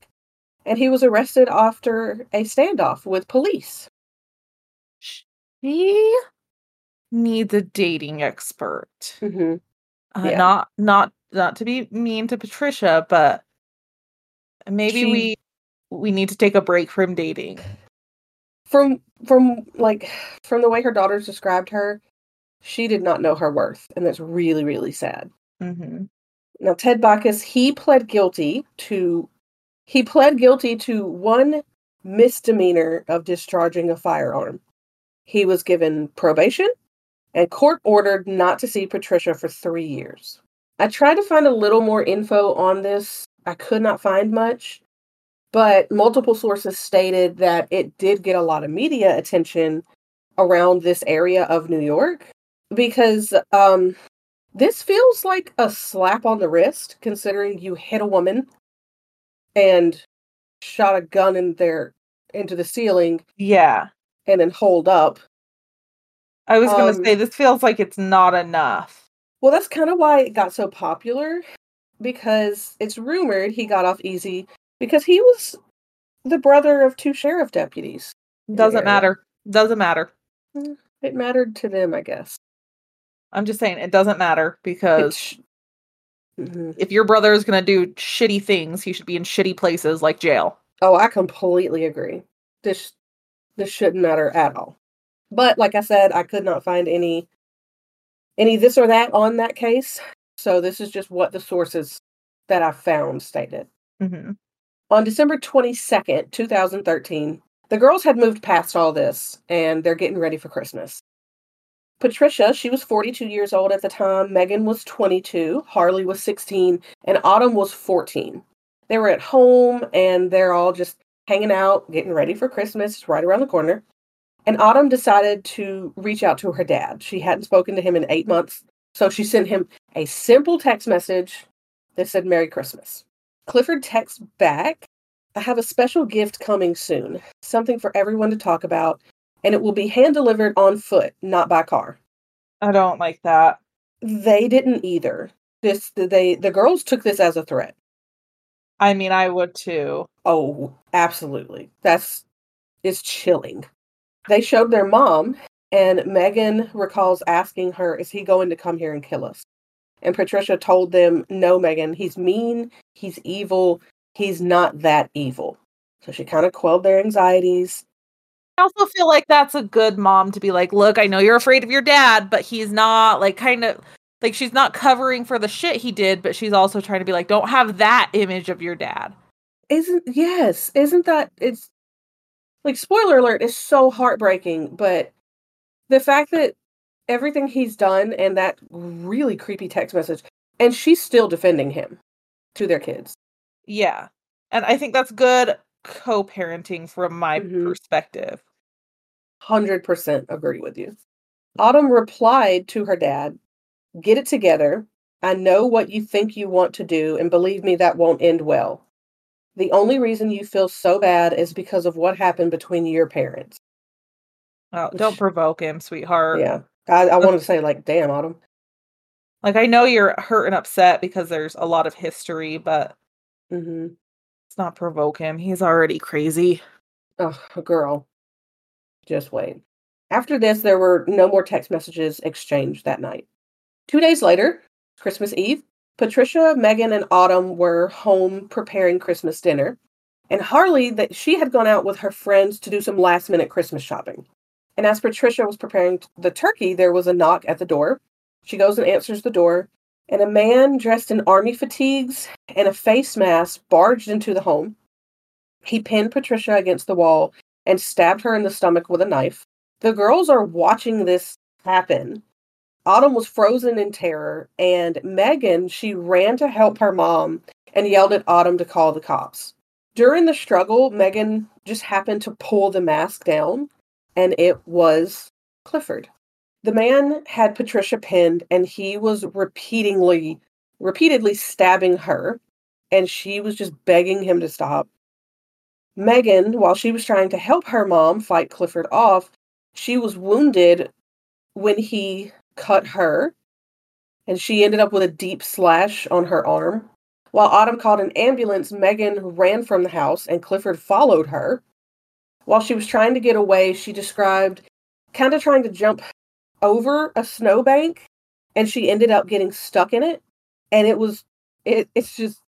and he was arrested after a standoff with police. She needs a dating expert. Mm-hmm. Uh, Yeah. Not not not to be mean to Patricia, but maybe She- we we need to take a break from dating. From from like from the way her daughters described her, she did not know her worth, and that's really really sad. Mm-hmm. Now Ted Bacchus he pled guilty to he pled guilty to one misdemeanor of discharging a firearm. He was given probation and court ordered not to see Patricia for 3 years. I tried to find a little more info on this. I could not find much, but multiple sources stated that it did get a lot of media attention around this area of New York because um this feels like a slap on the wrist considering you hit a woman and shot a gun in there into the ceiling Yeah. and then hold up. I was Um, say this feels like it's not enough. Well, that's kind of why it got so popular because it's rumored he got off easy because he was the brother of two sheriff deputies. Doesn't matter. Doesn't matter. It mattered to them, I guess. I'm just saying it doesn't matter because It's- Mhm. if your brother is gonna do shitty things, he should be in shitty places like jail. Oh, I completely agree. This this shouldn't matter at all. But like I said, I could not find any any this or that on that case. So this is just what the sources that I found stated. hmm On December 22nd, 2013, the girls had moved past all this and they're getting ready for Christmas. Patricia, she was 42 years old at the time. Megan was 22. Harley was 16. And Autumn was 14. They were at home and they're all just hanging out, getting ready for Christmas right around the corner. And Autumn decided to reach out to her dad. She hadn't spoken to him in eight months. So she sent him a simple text message that said, Merry Christmas. Clifford texts back, I have a special gift coming soon, something for everyone to talk about, and it will be hand delivered on foot, not by car. I don't like that. They didn't either. This they the girls took this as a threat. I mean, I would too. Oh, absolutely. That's it's chilling. They showed their mom, and Megan recalls asking her, Is he going to come here and kill us? And Patricia told them, No, Megan, he's mean, he's evil, he's not that evil. So she kind of quelled their anxieties. I also feel like that's a good mom to be like, look, I know you're afraid of your dad, but he's not like kind of like she's not covering for the shit he did, but she's also trying to be like, don't have that image of your dad. Isn't yes, isn't that it's like spoiler alert is so heartbreaking, but the fact that everything he's done and that really creepy text message and she's still defending him to their kids. Yeah. And I think that's good co parenting from my Mhm. perspective. 100% agree with you. Autumn replied to her dad, Get it together. I know what you think you want to do, and believe me, that won't end well. The only reason you feel so bad is because of what happened between your parents. Oh, don't provoke him, sweetheart. Yeah. I, I wanted to say, like, damn, Autumn. Like I know you're hurt and upset because there's a lot of history, but hmm let's not provoke him. He's already crazy. Oh, girl. Just wait. After this, there were no more text messages exchanged that night. Two days later, Christmas Eve, Patricia, Megan, and Autumn were home preparing Christmas dinner. And Harley, that she had gone out with her friends to do some last minute Christmas shopping. And as Patricia was preparing the turkey, there was a knock at the door. She goes and answers the door, and a man dressed in army fatigues and a face mask barged into the home. He pinned Patricia against the wall and stabbed her in the stomach with a knife. The girls are watching this happen. Autumn was frozen in terror, and Megan, she ran to help her mom, and yelled at Autumn to call the cops. During the struggle, Megan just happened to pull the mask down, and it was Clifford. The man had Patricia pinned, and he was repeatedly, repeatedly stabbing her, and she was just begging him to stop. Megan, while she was trying to help her mom fight Clifford off, she was wounded when he cut her, and she ended up with a deep slash on her arm. While Autumn called an ambulance, Megan ran from the house and Clifford followed her. While she was trying to get away, she described kind of trying to jump over a snowbank and she ended up getting stuck in it. And it was, it, it's just,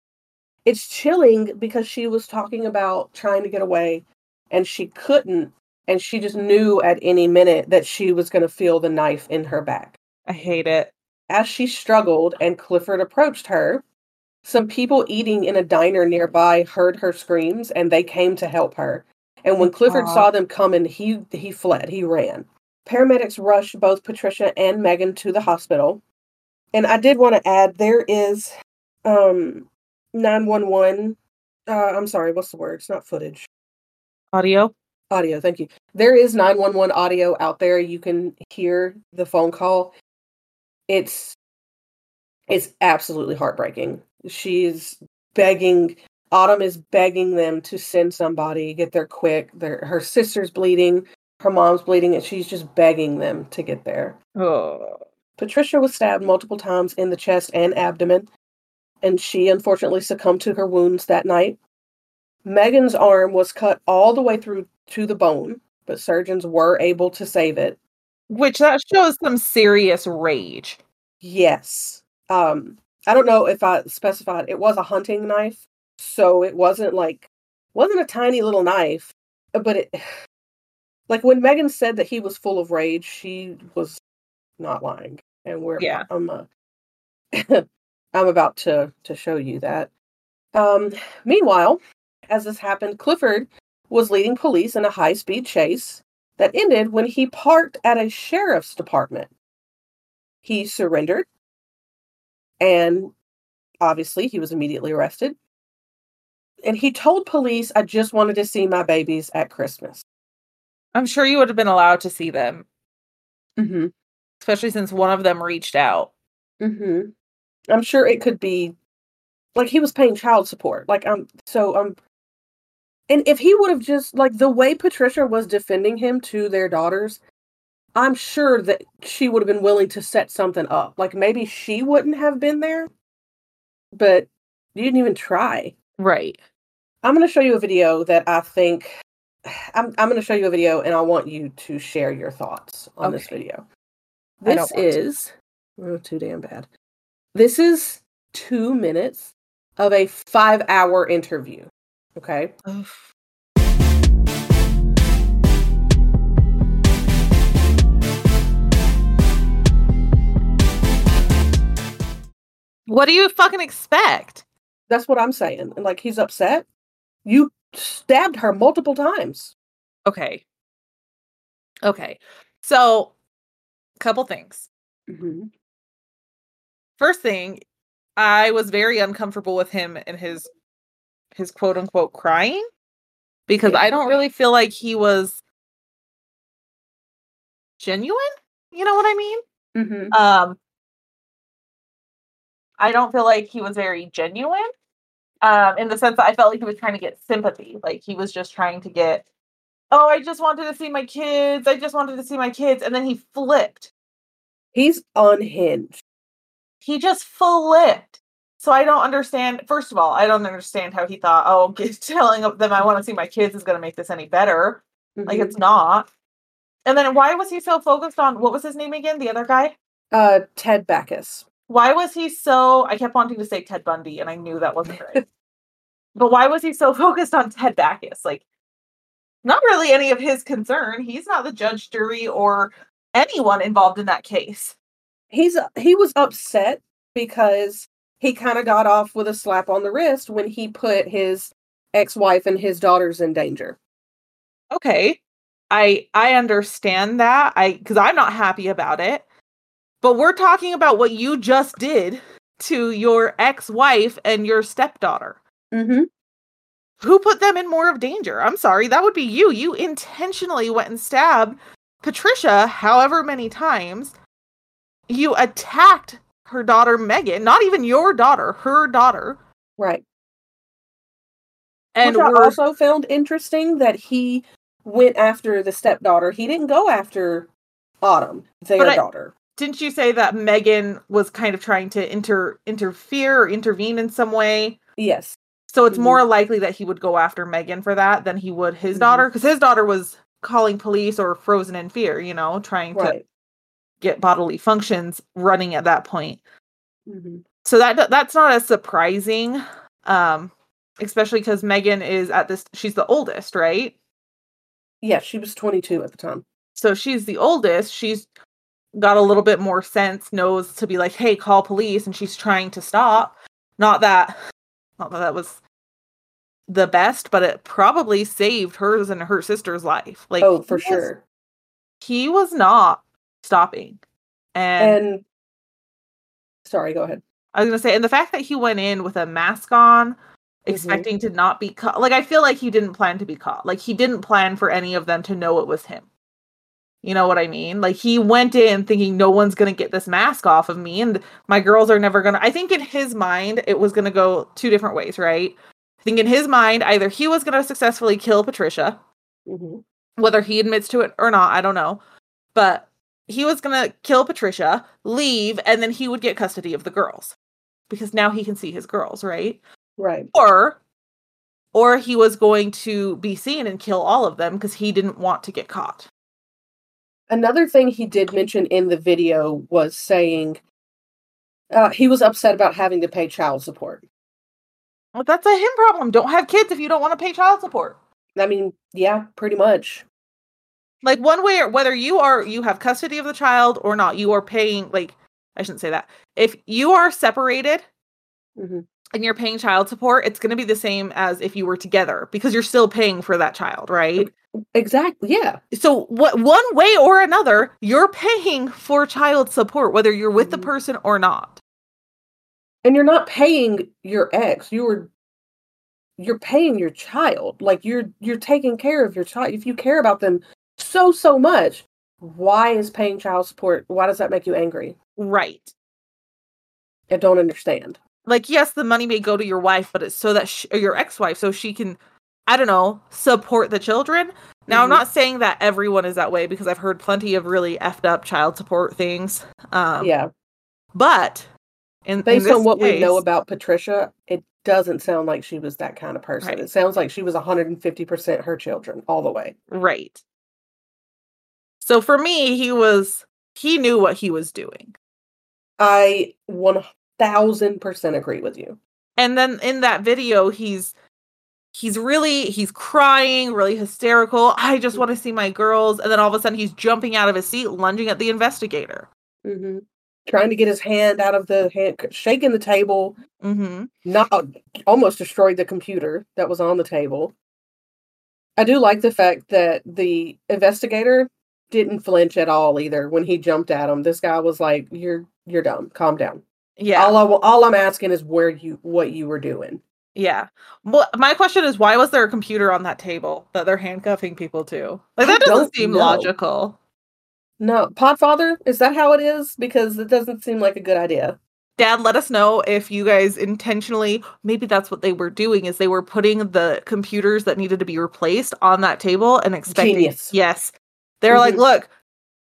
it's chilling because she was talking about trying to get away and she couldn't. And she just knew at any minute that she was going to feel the knife in her back. I hate it. As she struggled and Clifford approached her, some people eating in a diner nearby heard her screams and they came to help her. And when Clifford saw them coming, he he fled. He ran. Paramedics rushed both Patricia and Megan to the hospital. And I did want to add there is um 911 uh I'm sorry, what's the word? It's not footage. Audio. Audio, thank you. There is 911 audio out there. You can hear the phone call. It's it's absolutely heartbreaking she's begging Autumn is begging them to send somebody, get there quick. Their her sister's bleeding, her mom's bleeding, and she's just begging them to get there. Oh. Patricia was stabbed multiple times in the chest and abdomen, and she unfortunately succumbed to her wounds that night. Megan's arm was cut all the way through to the bone, but surgeons were able to save it. Which that shows some serious rage. Yes. Um I don't know if I specified it was a hunting knife, so it wasn't like wasn't a tiny little knife, but it like when Megan said that he was full of rage, she was not lying. And we're yeah, I'm uh, I'm about to to show you that. Um, meanwhile, as this happened, Clifford was leading police in a high speed chase that ended when he parked at a sheriff's department. He surrendered and obviously, he was immediately arrested. And he told police, I just wanted to see my babies at Christmas. I'm sure you would have been allowed to see them. Mm-hmm. Especially since one of them reached out. Mm-hmm. I'm sure it could be like he was paying child support. Like I'm so um and if he would have just like the way Patricia was defending him to their daughters, I'm sure that she would have been willing to set something up. Like maybe she wouldn't have been there, but you didn't even try. Right. I'm going to show you a video that I think I'm I'm going to show you a video and I want you to share your thoughts on okay. this video. This is to. oh, too damn bad. This is 2 minutes of a 5-hour interview. Okay? Oof. What do you fucking expect? That's what I'm saying. And like he's upset. You stabbed her multiple times. Okay. Okay. So, a couple things. Mm-hmm. First thing, I was very uncomfortable with him and his his quote unquote crying because. I don't really feel like he was genuine. You know what I mean? Mm-hmm. Um, I don't feel like he was very genuine. Um, in the sense that I felt like he was trying to get sympathy. Like he was just trying to get, oh, I just wanted to see my kids. I just wanted to see my kids. And then he flipped. He's unhinged. He just flipped. So I don't understand. First of all, I don't understand how he thought, oh, telling them I want to see my kids is going to make this any better. Mm-hmm. Like it's not. And then why was he so focused on what was his name again? The other guy? Uh, Ted Backus why was he so I kept wanting to say Ted Bundy and I knew that wasn't right. but why was he so focused on Ted Backus? Like not really any of his concern. He's not the judge, jury, or anyone involved in that case. He's he was upset because he kind of got off with a slap on the wrist when he put his ex-wife and his daughters in danger. Okay. I I understand that. I cuz I'm not happy about it. But we're talking about what you just did to your ex-wife and your stepdaughter. Mm-hmm. Who put them in more of danger? I'm sorry, that would be you. You intentionally went and stabbed Patricia however many times. You attacked her daughter Megan, not even your daughter, her daughter. Right. And Which I also found interesting that he went after the stepdaughter. He didn't go after Autumn, their I- daughter. didn't you say that Megan was kind of trying to inter interfere or intervene in some way? Yes. So it's Mhm. more likely that he would go after Megan for that than he would his Mhm. daughter because his daughter was calling police or frozen in fear, you know, trying to Right. Get bodily functions running at that point. hmm So that that's not as surprising, um, especially because Megan is at this. She's the oldest, right? Yeah, she was 22 at the time. So she's the oldest. She's got a little bit more sense, knows to be like, hey, call police, and she's trying to stop. Not that, not that that was the best, but it probably saved hers and her sister's life. Like, oh, for was- sure. he was not stopping, and, And sorry, go ahead. I was gonna say, and the fact that he went in with a mask on, expecting to not be caught. Like, I feel like he didn't plan to be caught. Like, he didn't plan for any of them to know it was him. You know what I mean? Like, he went in thinking no one's gonna get this mask off of me, and my girls are never gonna. I think in his mind, it was gonna go two different ways, right? I think in his mind, either he was gonna successfully kill Patricia, hmm whether he admits to it or not, I don't know. But he was gonna kill Patricia, leave, and then he would get custody of the girls. Because now he can see his girls, right? Right. Or or he was going to be seen and kill all of them because he didn't want to get caught. Another thing he did mention in the video was saying uh, he was upset about having to pay child support. Well, that's a him problem. Don't have kids if you don't want to pay child support. I mean, yeah, pretty much. Like one way or whether you are you have custody of the child or not, you are paying like I shouldn't say that. If you are separated hmm and you're paying child support, it's going to be the same as if you were together because you're still paying for that child, right? Exactly. Yeah. So what one way or another, you're paying for child support whether you're with the Mhm. person or not. And you're not paying your ex. You were you're paying your child. Like you're you're taking care of your child. If you care about them so so much, why is paying child support? Why does that make you angry? Right. I don't understand. like yes the money may go to your wife but it's so that sh or your ex-wife so she can i don't know support the children now i'm Mhm. not saying that everyone is that way because i've heard plenty of really effed up child support things um yeah. but in, in Based this on what we know about Patricia, it doesn't sound like she was that kind of person. Right. It sounds like she was 150% her children all the way. right so for me he was he knew what he was doing. I 1000% agree with you. and then in that video he's he's really he's crying really hysterical. I just want to see my girls. And then all of a sudden he's jumping out of his seat lunging at the investigator. Hmm Trying to get his hand out of the hand, shaking the table, mm-hmm. Not almost destroyed the computer that was on the table. I do like the fact that the investigator didn't flinch at all either when he jumped at him. This guy was like, "You're you're dumb. Calm down. yeah All I, all I'm asking is where you what you were doing." Yeah. Well, my question is, why was there a computer on that table that they're handcuffing people to? Like I that doesn't don't seem know. logical. No, Podfather, is that how it is? Because it doesn't seem like a good idea. Dad, let us know if you guys intentionally, maybe that's what they were doing, is they were putting the computers that needed to be replaced on that table and expecting. Genius. Yes. They're like, Mhm. look,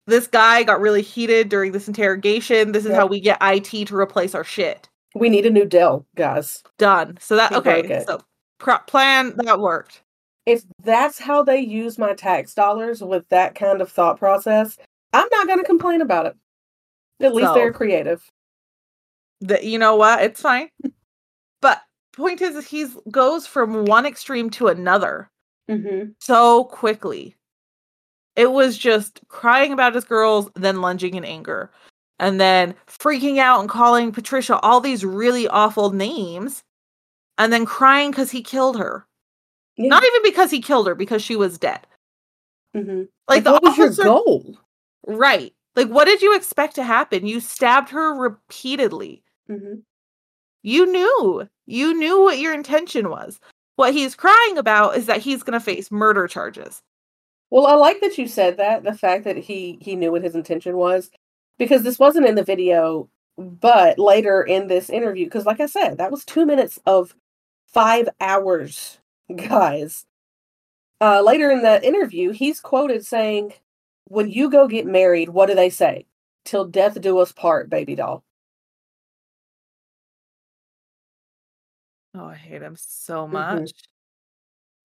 this guy got really heated during this interrogation. This is Yep. how we get IT to replace our shit. We need a new Dell, guys. Done. So that He okay. So pro- plan that worked. If that's how they use my tax dollars with that kind of thought process, I'm not going to complain about it. At least they're creative. that you know what it's fine but point is he's goes from one extreme to another Mm-hmm. so quickly it was just crying about his girls then lunging in anger and then freaking out and calling patricia all these really awful names and then crying because he killed her Yeah. not even because he killed her because she was dead mm-hmm. like, the what was your goal? right like what did you expect to happen you stabbed her repeatedly Mm-hmm. You knew. You knew what your intention was. What he's crying about is that he's going to face murder charges. Well, I like that you said that. The fact that he he knew what his intention was, because this wasn't in the video, but later in this interview, because like I said, that was two minutes of five hours, guys. Uh, later in the interview, he's quoted saying, "When you go get married, what do they say? Till death do us part, baby doll." Oh, I hate him so much.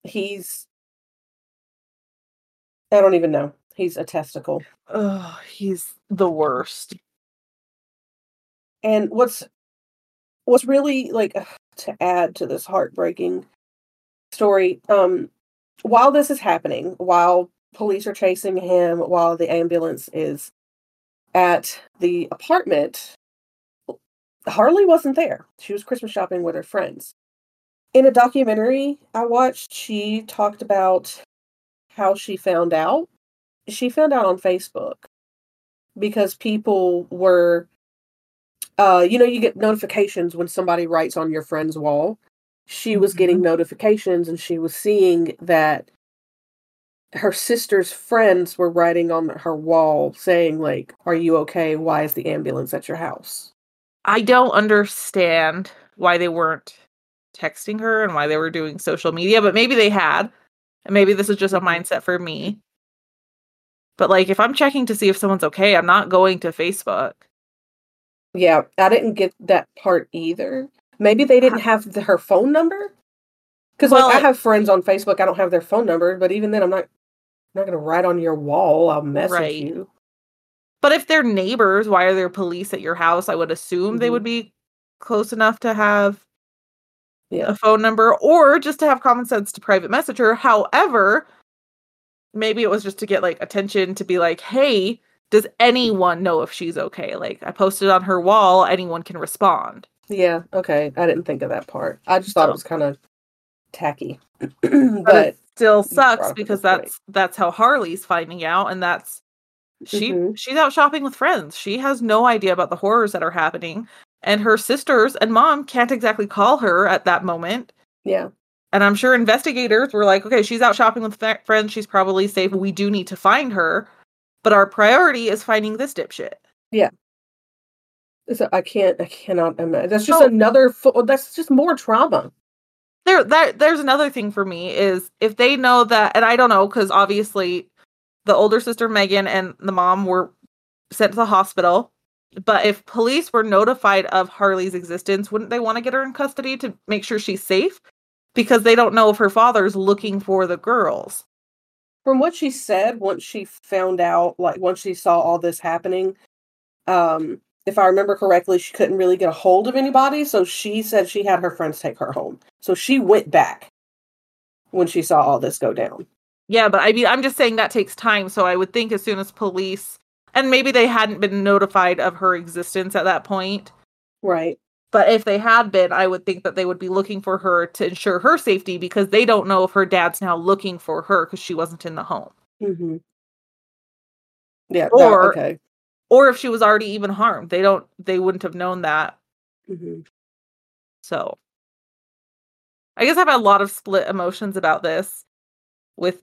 Mm-hmm. He's I don't even know. He's a testicle. Oh, he's the worst. And what's what's really like to add to this heartbreaking story, um while this is happening, while police are chasing him, while the ambulance is at the apartment, Harley wasn't there. She was Christmas shopping with her friends. In a documentary I watched, she talked about how she found out. She found out on Facebook because people were uh you know you get notifications when somebody writes on your friend's wall. She was getting mm-hmm. notifications and she was seeing that her sister's friends were writing on her wall saying like are you okay why is the ambulance at your house i don't understand why they weren't texting her and why they were doing social media but maybe they had and maybe this is just a mindset for me. But like if I'm checking to see if someone's okay, I'm not going to Facebook. Yeah, I didn't get that part either. Maybe they didn't have the, her phone number. Because well, like I have friends on Facebook, I don't have their phone number, but even then, I'm not I'm not gonna write on your wall. I'll message right. you. But if they're neighbors, why are there police at your house? I would assume mm-hmm. they would be close enough to have yeah. a phone number or just to have common sense to private message her. However, maybe it was just to get like attention to be like, hey, does anyone know if she's okay? Like I posted on her wall, anyone can respond. Yeah, okay. I didn't think of that part. I just thought so. it was kind of tacky. but, but it still sucks because that's that's how Harley's finding out and that's she mm-hmm. she's out shopping with friends. She has no idea about the horrors that are happening and her sisters and mom can't exactly call her at that moment. Yeah. And I'm sure investigators were like, okay, she's out shopping with friends. She's probably safe. We do need to find her. But our priority is finding this dipshit. Yeah. So I can't, I cannot imagine. That's just another, fo- that's just more trauma. There, that, there's another thing for me is if they know that, and I don't know, because obviously the older sister Megan and the mom were sent to the hospital but if police were notified of Harley's existence, wouldn't they want to get her in custody to make sure she's safe? Because they don't know if her father's looking for the girls. From what she said, once she found out, like once she saw all this happening, um, if I remember correctly, she couldn't really get a hold of anybody. So she said she had her friends take her home. So she went back when she saw all this go down. Yeah, but I mean, I'm just saying that takes time. So I would think as soon as police and maybe they hadn't been notified of her existence at that point. Right. But if they had been, I would think that they would be looking for her to ensure her safety because they don't know if her dad's now looking for her because she wasn't in the home. Mm-hmm. Yeah. Or that, okay. Or if she was already even harmed, they don't. They wouldn't have known that. Mm-hmm. So, I guess I've had a lot of split emotions about this, with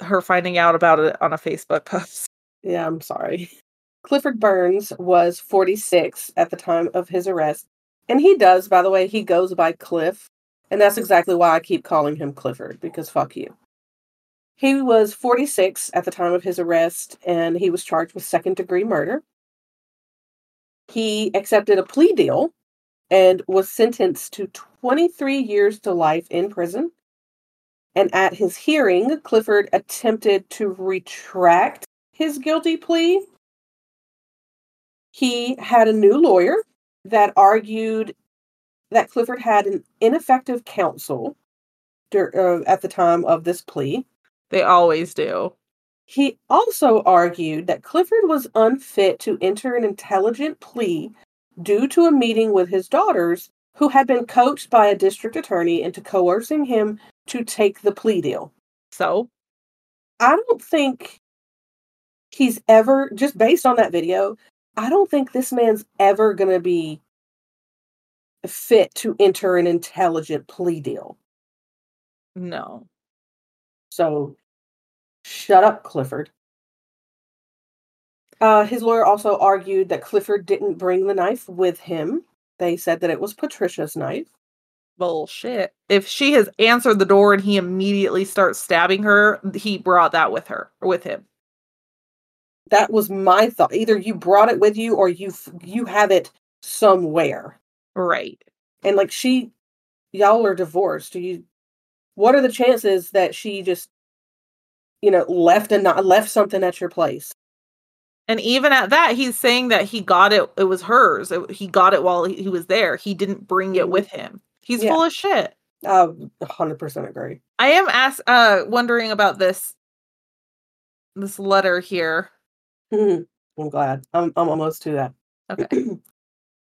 her finding out about it on a Facebook post. Yeah, I'm sorry. Clifford Burns was 46 at the time of his arrest. And he does, by the way, he goes by Cliff. And that's exactly why I keep calling him Clifford, because fuck you. He was 46 at the time of his arrest, and he was charged with second degree murder. He accepted a plea deal and was sentenced to 23 years to life in prison. And at his hearing, Clifford attempted to retract his guilty plea, he had a new lawyer that argued that Clifford had an ineffective counsel uh, at the time of this plea. They always do. He also argued that Clifford was unfit to enter an intelligent plea due to a meeting with his daughters, who had been coached by a district attorney into coercing him to take the plea deal. So? I don't think he's ever just based on that video i don't think this man's ever going to be fit to enter an intelligent plea deal. No. So shut up, Clifford. Uh, his lawyer also argued that Clifford didn't bring the knife with him. They said that it was Patricia's knife. Bullshit. If she has answered the door and he immediately starts stabbing her, he brought that with her or with him. That was my thought. Either you brought it with you or you you have it somewhere. Right. And like she y'all are divorced. Do you what are the chances that she just you know left and not left something at your place? And even at that, he's saying that he got it. It was hers. It, he got it while he, he was there. He didn't bring it Mhm. with him. He's Yeah. full of shit. Uh, hundred percent agree. I am ask uh wondering about this this letter here. I'm glad. I'm I'm almost to that. Okay.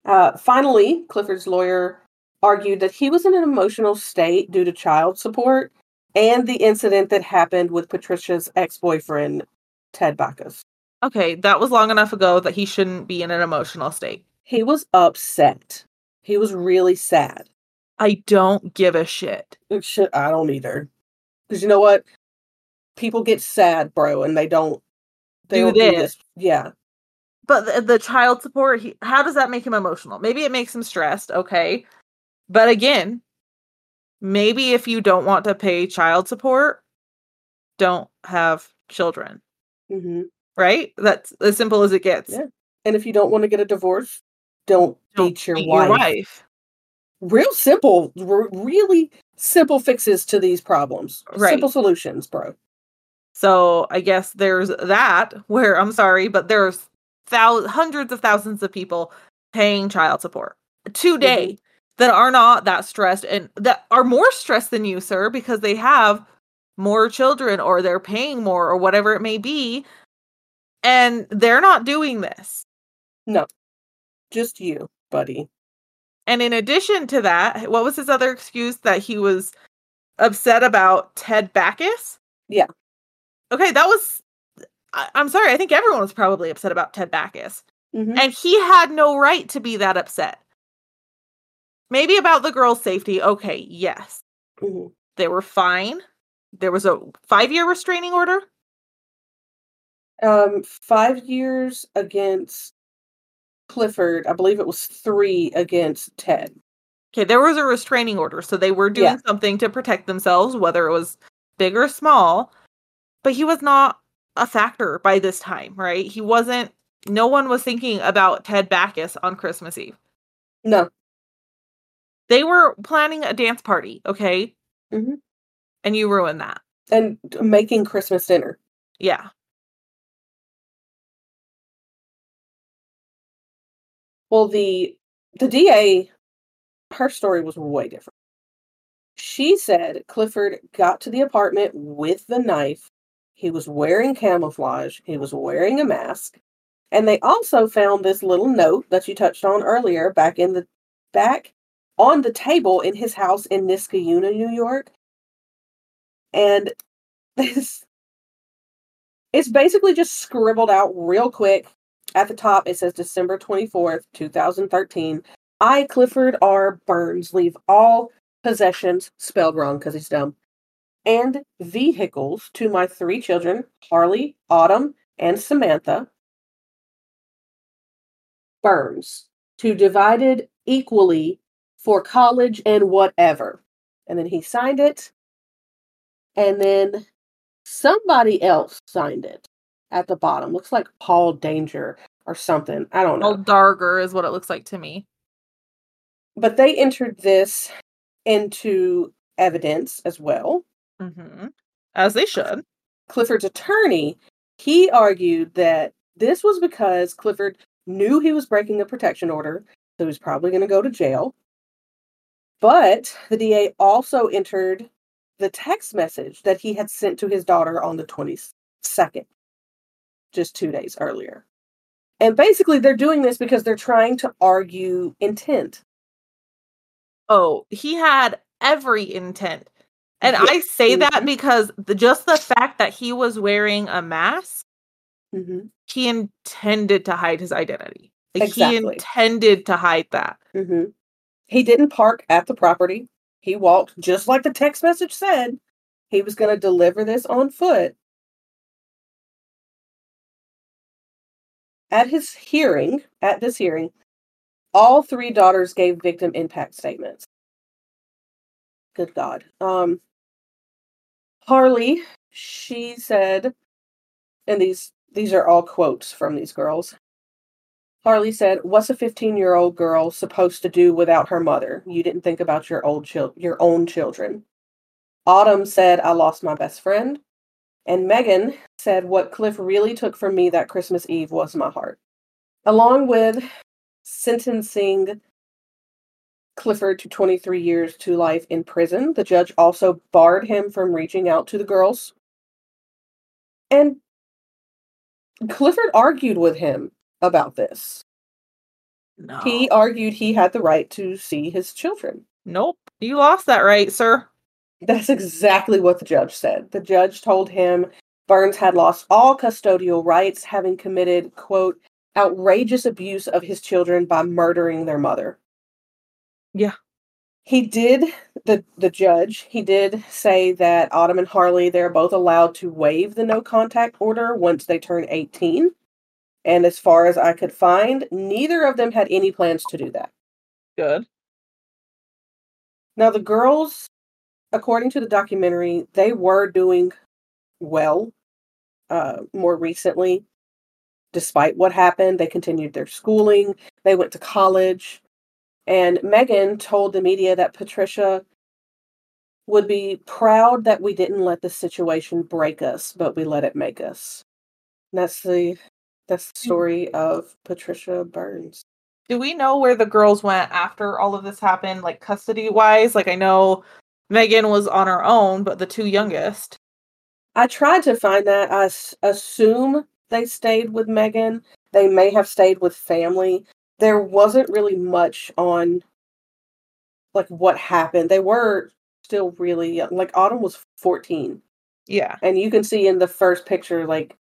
Uh, finally, Clifford's lawyer argued that he was in an emotional state due to child support and the incident that happened with Patricia's ex-boyfriend, Ted Bacchus. Okay, that was long enough ago that he shouldn't be in an emotional state. He was upset. He was really sad. I don't give a shit. It should- I don't either. Because you know what? People get sad, bro, and they don't. Do don't do this. this. Yeah. But the, the child support, he, how does that make him emotional? Maybe it makes him stressed, okay. But again, maybe if you don't want to pay child support, don't have children, hmm right? That's as simple as it gets. Yeah. And if you don't want to get a divorce, don't, Don't beat your beat wife. Real simple, r- really simple fixes to these problems. Right. Simple solutions, bro. So I guess there's that where I'm sorry, but there's thousands, hundreds of thousands of people paying child support today mm-hmm. that are not that stressed and that are more stressed than you, sir, because they have more children or they're paying more or whatever it may be. And they're not doing this. No, just you, buddy. And in addition to that, what was his other excuse that he was upset about Ted Backus? Yeah. Okay, that was. I, I'm sorry. I think everyone was probably upset about Ted Backus, Mhm. and he had no right to be that upset. Maybe about the girl's safety. Okay, yes, Mhm. they were fine. There was a five-year restraining order. Um, five years against Clifford. I believe it was three against Ted. Okay, there was a restraining order, so they were doing Yeah. something to protect themselves, whether it was big or small. But he was not a factor by this time, right? He wasn't. No one was thinking about Ted Backus on Christmas Eve. No. They were planning a dance party, okay, Mhm. and you ruined that. And making Christmas dinner. Yeah, Well, the the DA, her story was way different. She said Clifford got to the apartment with the knife. He was wearing camouflage. He was wearing a mask. And they also found this little note that you touched on earlier back in the back on the table in his house in Niskayuna, New York. And this it's basically just scribbled out real quick at the top, it says December 24th, 2013. I, Clifford R. Burns, leave all possessions, spelled wrong because he's dumb, and vehicles to my three children, Harley, Autumn, and Samantha. Burns, to divided equally for college and whatever. And then he signed it. And then somebody else signed it at the bottom. Looks like Paul Danger or something. I don't know. Paul Darger is what it looks like to me. But they entered this into evidence as well. Hmm As they should. Clifford's attorney, he argued that this was because Clifford knew he was breaking a protection order, so he was probably going to go to jail. But the DA also entered the text message that he had sent to his daughter on the 22nd, just two days earlier. And basically, they're doing this because they're trying to argue intent. Oh, he had every intent. And. I say that because the, just the fact that he was wearing a mask, Mm-hmm. he intended to hide his identity. Like he intended to hide that. Mm-hmm. He didn't park at the property. He walked just like the text message said. He was going to deliver this on foot. At his hearing, at this hearing, all three daughters gave victim impact statements. Good God. Um, Harley, she said, and these these are all quotes from these girls. Harley said, "What's a 15-year-old girl supposed to do without her mother? You didn't think about your old chil- your own children." Autumn said, "I lost my best friend." And Megan said, "What Cliff really took from me that Christmas Eve was my heart." Along with sentencing Clifford to 23 years to life in prison, the judge also barred him from reaching out to the girls. And Clifford argued with him about this. No. He argued he had the right to see his children. Nope. You lost that right, sir. That's exactly what the judge said. The judge told him Burns had lost all custodial rights, having committed, quote, outrageous abuse of his children by murdering their mother. Yeah. He did the the judge, he did say that Autumn and Harley they're both allowed to waive the no contact order once they turn 18. And as far as I could find, neither of them had any plans to do that. Good. Now the girls, according to the documentary, they were doing well uh, more recently. Despite what happened, they continued their schooling. They went to college. And Megan told the media that Patricia would be proud that we didn't let the situation break us, but we let it make us. And that's the that's the mm. story of Patricia Burns. Do we know where the girls went after all of this happened, like custody wise? Like I know Megan was on her own, but the two youngest. I tried to find that. I s- assume they stayed with Megan. They may have stayed with family. There wasn't really much on like what happened. They were still really young. Like Autumn was 14. Yeah. And you can see in the first picture, like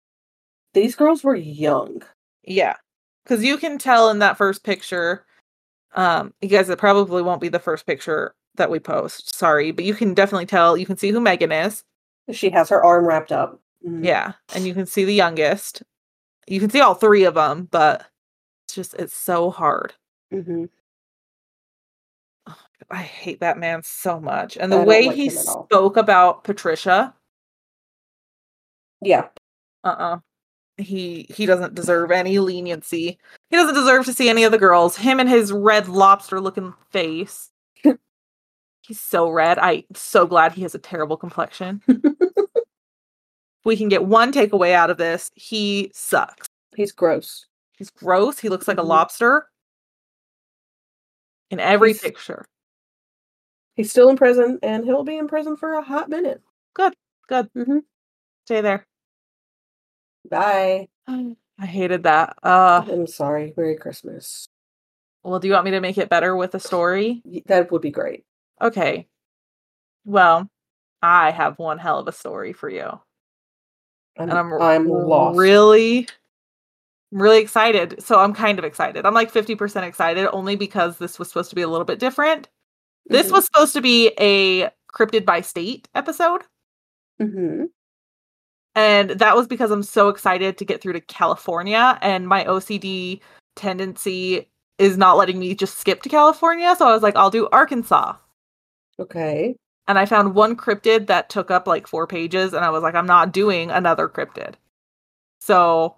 these girls were young. Yeah. Cause you can tell in that first picture, um, you guys it probably won't be the first picture that we post. Sorry, but you can definitely tell you can see who Megan is. She has her arm wrapped up. Mhm. Yeah. And you can see the youngest. You can see all three of them, but just it's so hard. Mhm. I hate that man so much. And the way like he him at all. spoke about Patricia, Yeah. uh-uh. He he doesn't deserve any leniency. He doesn't deserve to see any of the girls. Him and his red lobster looking face. He's so red. I so glad he has a terrible complexion. we can get one takeaway out of this. He sucks. He's gross. He's gross. He looks like a lobster in every He's- picture. He's still in prison and he'll be in prison for a hot minute. Good. Good. Mhm. Stay there. Bye. I hated that. Uh I'm sorry. Merry Christmas. well, do you want me to make it better with a story? That would be great. Okay. Well, I have one hell of a story for you. I'm, And I'm, I'm lost. really really excited. So I'm kind of excited. I'm like 50% excited only because this was supposed to be a little bit different. This Mhm. was supposed to be a cryptid by state episode. Mhm. And that was because I'm so excited to get through to California and my OCD tendency is not letting me just skip to California. So I was like, I'll do Arkansas. Okay. And I found one cryptid that took up like four pages, and I was like, I'm not doing another cryptid. So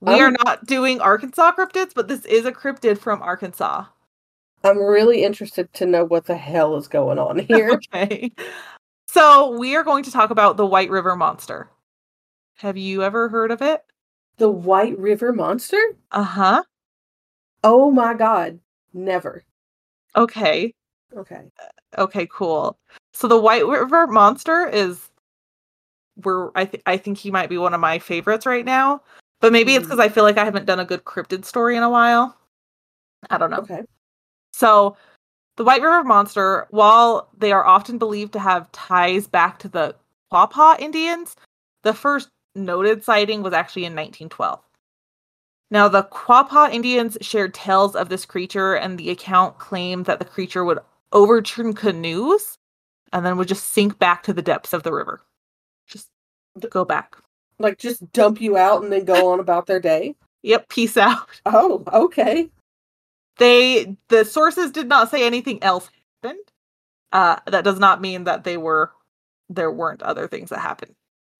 we are Um, not doing Arkansas cryptids, but this is a cryptid from Arkansas. I'm really interested to know what the hell is going on here. Okay. So we are going to talk about the White River Monster. Have you ever heard of it? the White River Monster? Uh huh. Oh my god. Never. Okay. Okay. Okay, cool. So the White River Monster is we're I th- I think he might be one of my favorites right now. But maybe it's Mhm. because I feel like I haven't done a good cryptid story in a while. I don't know. Okay. So the White River Monster, while they are often believed to have ties back to the Quapaw Indians, the first noted sighting was actually in 1912. Now, the Quapaw Indians shared tales of this creature, and the account claimed that the creature would overturn canoes and then would just sink back to the depths of the river. Just go back. Like just dump you out and then go on about their day. Yep, peace out. Oh, okay. They the sources did not say anything else happened. Uh, that does not mean that they were there weren't other things that happened.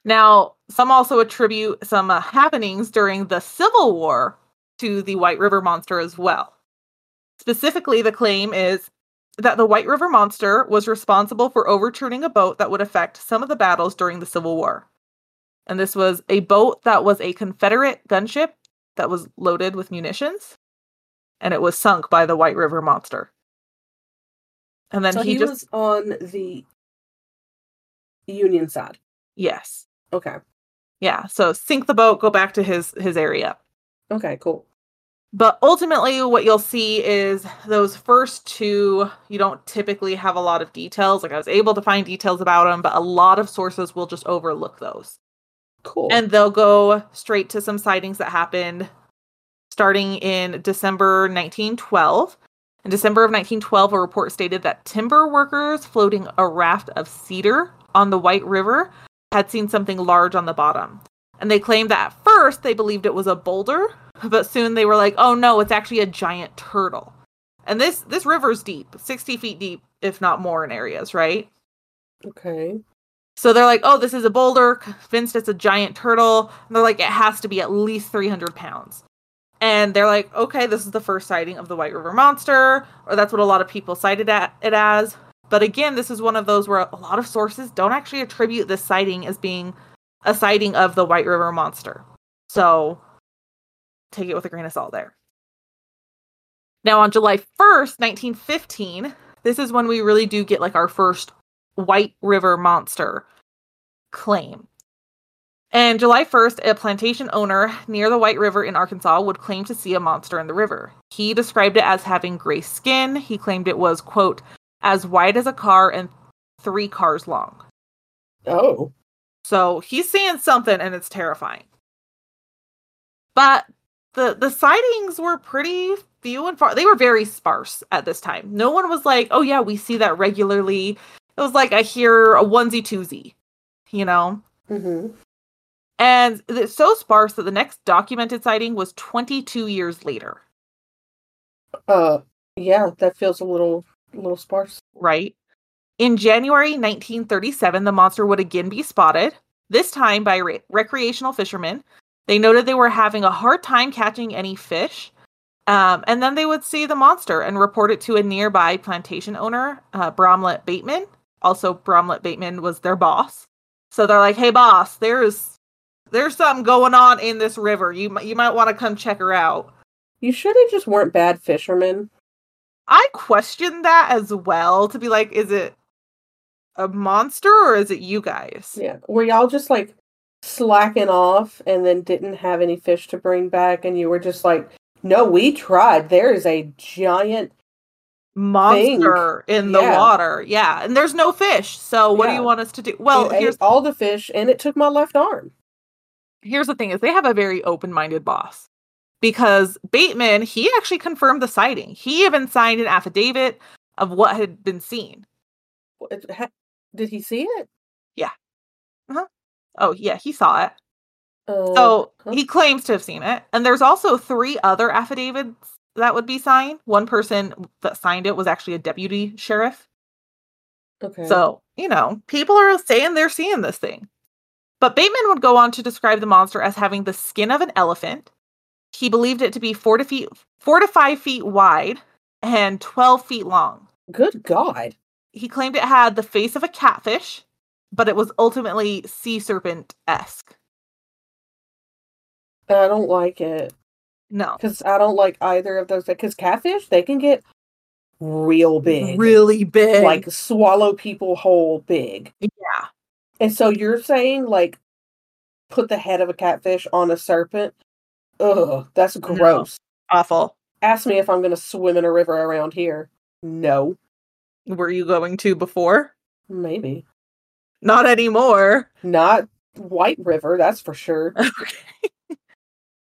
Now, some also attribute some uh, happenings during the Civil War to the White River Monster as well. Specifically, the claim is that the White River Monster was responsible for overturning a boat that would affect some of the battles during the Civil War. And this was a boat that was a Confederate gunship that was loaded with munitions, and it was sunk by the White River Monster. And then so he, he, just was on the Union side. yes, Okay. yeah. So sink the boat, go back to his his area. Okay, cool. But ultimately, what you'll see is those first two, you don't typically have a lot of details. Like I was able to find details about them, but a lot of sources will just overlook those. Cool. And they'll go straight to some sightings that happened starting in December 1912. In December of 1912, a report stated that timber workers floating a raft of cedar on the White River had seen something large on the bottom. And they claimed that at first they believed it was a boulder, but soon they were like, "Oh no, it's actually a giant turtle." And this this river's deep, 60 feet deep, if not more in areas, right? okay. So they're like, "Oh, this is a boulder, convinced it's a giant turtle." And they're like, "It has to be at least 300 pounds." And they're like, "Okay, this is the first sighting of the White River Monster," or that's what a lot of people cited at, it as. But again, this is one of those where a lot of sources don't actually attribute this sighting as being a sighting of the White River Monster. So take it with a grain of salt there. Now, on July 1st, 1915, this is when we really do get like our first White River Monster claim. And July 1st, a plantation owner near the White River in Arkansas would claim to see a monster in the river. He described it as having gray skin. He claimed it was, quote, as wide as a car and three cars long. Oh. So he's seeing something and it's terrifying. But the the sightings were pretty few and far. They were very sparse at this time. No one was like, "Oh yeah, we see that regularly." It was like I hear a onesie twosie, you know. Mm-hmm. And it's so sparse that the next documented sighting was 22 years later, Uh, yeah, that feels a little, a little sparse. right? In January 1937, the monster would again be spotted, this time by re- recreational fishermen. They noted they were having a hard time catching any fish. Um, and then they would see the monster and report it to a nearby plantation owner, uh, Bramlett Bateman. Also, Bramlett Bateman was their boss. So they're like, "Hey, boss, there's there's something going on in this river. You you might want to come check her out." You sure they just weren't bad fishermen? I questioned that as well to be like, is it a monster or is it you guys? Yeah. Were y'all just like slacking off and then didn't have any fish to bring back and you were just like, no, we tried. There is a giant Monster in the Yeah. water. Yeah. And there's no fish. So what do you want us to do? Well, it here's all the fish and it took my left arm. here's the thing is they have a very open-minded boss. Because Bateman, he actually confirmed the sighting. He even signed an affidavit of what had been seen. Did he see it? Yeah. Huh? Oh, yeah, he saw it. Uh, So huh. he claims to have seen it. And there's also three other affidavits that would be signed. One person that signed it was actually a deputy sheriff. okay. So, you know, people are saying they're seeing this thing. But Bateman would go on to describe the monster as having the skin of an elephant. He believed it to be four to feet four to five feet wide and twelve feet long. good God. He claimed it had the face of a catfish, but it was ultimately sea serpent esque. I don't like it No. because I don't like either of those. Because catfish, they can get real big, Really big. like swallow people whole big. yeah. And so you're saying like put the head of a catfish on a serpent? Ugh, that's gross. Awful. Ask me if I'm gonna swim in a river around here. No, Were you going to before? maybe Not anymore. not White River. That's for sure. Okay.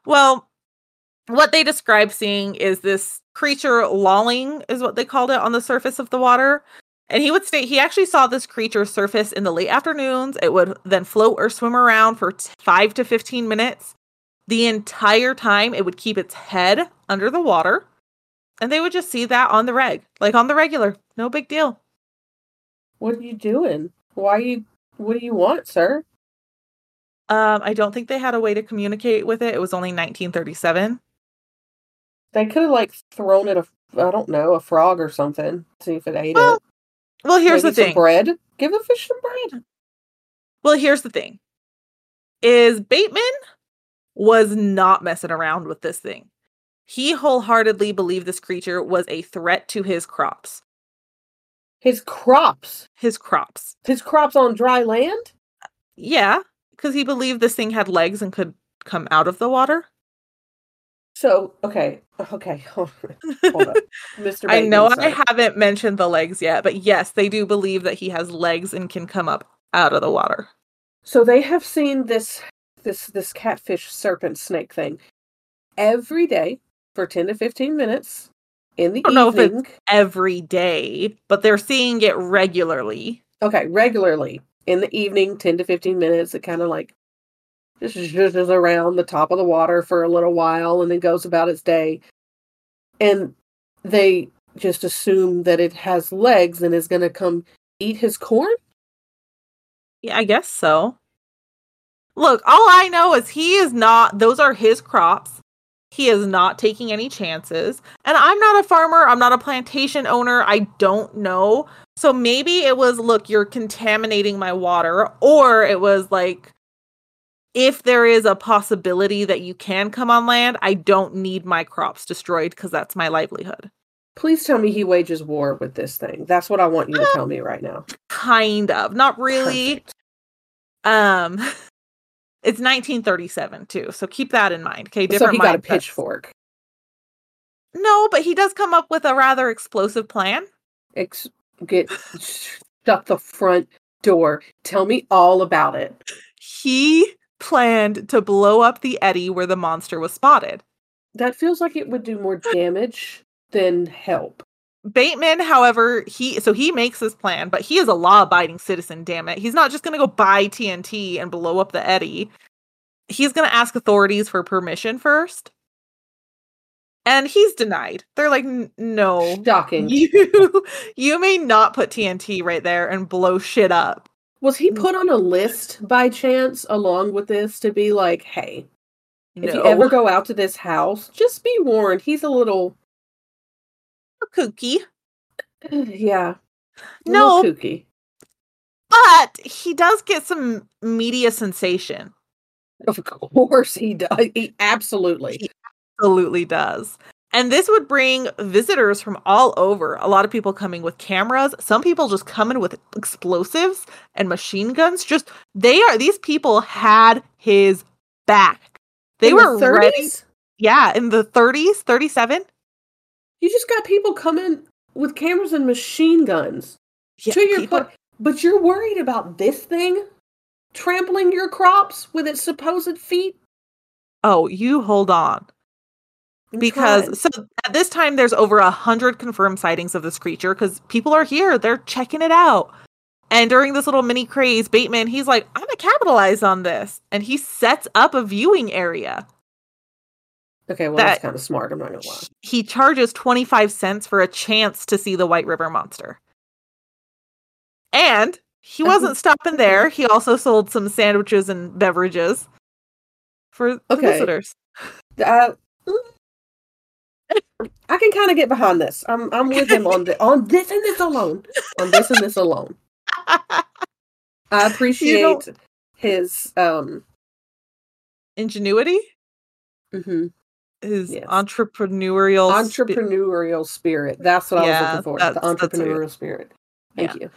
well, what they describe seeing is this creature lolling, is what they called it, on the surface of the water. And he would state he actually saw this creature surface in the late afternoons. It would then float or swim around for t- five to 15 minutes. The entire time, it would keep its head under the water. And they would just see that on the reg, like on the regular. No big deal. What are you doing? Why you? What do you want, sir? Um, I don't think they had a way to communicate with it. It was only 1937. They could have like thrown it a, I don't know, a frog or something. See if it ate Well, it. Well, here's Maybe the thing. bread. Give the fish some bread. Well, here's the thing. Is Bateman was not messing around with this thing. He wholeheartedly believed this creature was a threat to his crops. His crops. His crops. His crops on dry land. Yeah, because he believed this thing had legs and could come out of the water. So okay, okay, hold up, Mr. I know I haven't mentioned the legs yet, but yes, they do believe that he has legs and can come up out of the water. So they have seen this this this catfish serpent snake thing every day for ten to fifteen minutes in the I don't know if it's- evening. Every day, but they're seeing it regularly. Okay, regularly in the evening, ten to fifteen minutes. It kind of like zhuzhes around the top of the water for a little while and then goes about its day. And they just assume that it has legs and is going to come eat his corn. Yeah, I guess so. Look, all I know is he is not, those are his crops. He is not taking any chances. And I'm not a farmer. I'm not a plantation owner. I don't know. So maybe it was, look, you're contaminating my water. Or it was like, if there is a possibility that you can come on land, I don't need my crops destroyed because that's my livelihood. Please tell me he wages war with this thing. That's what I want you to tell me right now. Kind of. Not really. Perfect. Um, it's 1937 too, so keep that in mind. Okay, So different he got a pitchfork. No, but he does come up with a rather explosive plan. Ex- get shut the front door. Tell me all about it. He planned to blow up the eddy where the monster was spotted. That feels like it would do more damage than help. Bateman, however, he so he makes this plan, but he is a law-abiding citizen. Damn it, he's not just going to go buy TNT and blow up the eddy. He's going to ask authorities for permission first, and he's denied. They're like, "No, Shocking. you you may not put TNT right there and blow shit up." Was he mm. put on a list by chance along with this to be like, hey, if you ever go out to this house, just be warned, he's a little, kooky, yeah, a No. kooky. but he does get some media sensation. Of course he does. He absolutely. absolutely does. And this would bring visitors from all over. A lot of people coming with cameras, some people just coming with explosives and machine guns. Just they are these people had his back. They In were the ready. Yeah, in the 30s, 37. You just got people coming with cameras and machine guns. Yeah, to your people- point, but you're worried about this thing trampling your crops with its supposed feet. Oh, you hold on. Because so at this time there's over a hundred confirmed sightings of this creature because people are here they're checking it out and during this little mini craze bateman he's like i'm gonna capitalize on this and he sets up a viewing area okay, well that- that's kind of smart. I'm not gonna lie. he charges 25 cents for a chance to see the white river monster and he wasn't stopping there he also sold some sandwiches and beverages for Okay. visitors Uh, I can kind of get behind this. I'm I'm with him on the, on this and this alone. On this and this alone. I appreciate his um ingenuity mhm, his Yes. entrepreneurial spi- entrepreneurial spirit. That's what I was looking for. The that's- that's what it- entrepreneurial spirit. Thank you.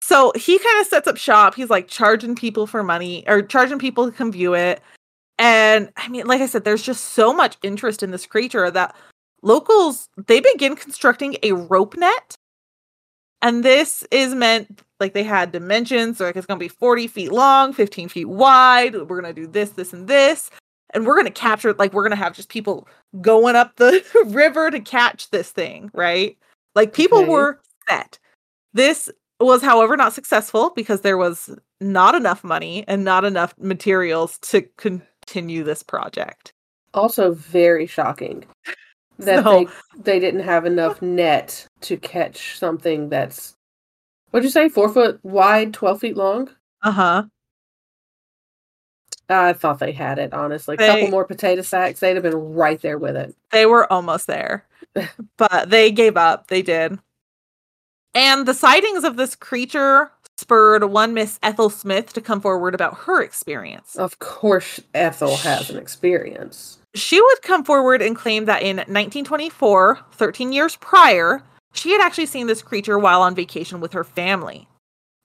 so he kind of sets up shop he's like charging people for money or charging people to come view it and i mean like i said there's just so much interest in this creature that locals they begin constructing a rope net and this is meant like they had dimensions so like it's going to be 40 feet long 15 feet wide we're going to do this this and this and we're going to capture like we're going to have just people going up the river to catch this thing, right? Like people Okay. were set. This was however not successful because there was not enough money and not enough materials to continue this project. Also, very shocking that So- they they didn't have enough net to catch something that's what'd you say, four foot wide, twelve feet long. Uh-huh. I thought they had it. Honestly, a couple more potato sacks, they'd have been right there with it. They were almost there. but they gave up. They did. And the sightings of this creature spurred one Miss Ethel Smith to come forward about her experience. Of course, Ethel has an experience. She would come forward and claim that in 1924, 13 years prior, she had actually seen this creature while on vacation with her family.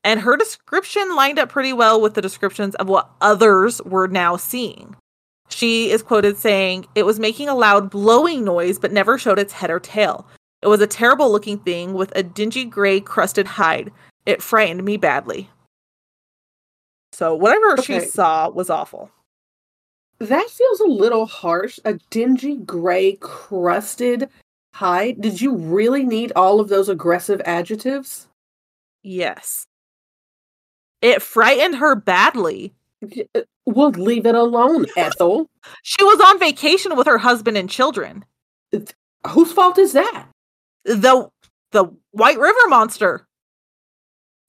And her description lined up pretty well with the descriptions of what others were now seeing. She is quoted saying, It was making a loud blowing noise, but never showed its head or tail. It was a terrible looking thing with a dingy gray crusted hide. It frightened me badly. So, whatever she saw was awful. That feels a little harsh. A dingy gray crusted hide. Did you really need all of those aggressive adjectives? Yes. It frightened her badly. Uh, Well, leave it alone, Ethel. She was on vacation with her husband and children. Whose fault is that? The the White River monster.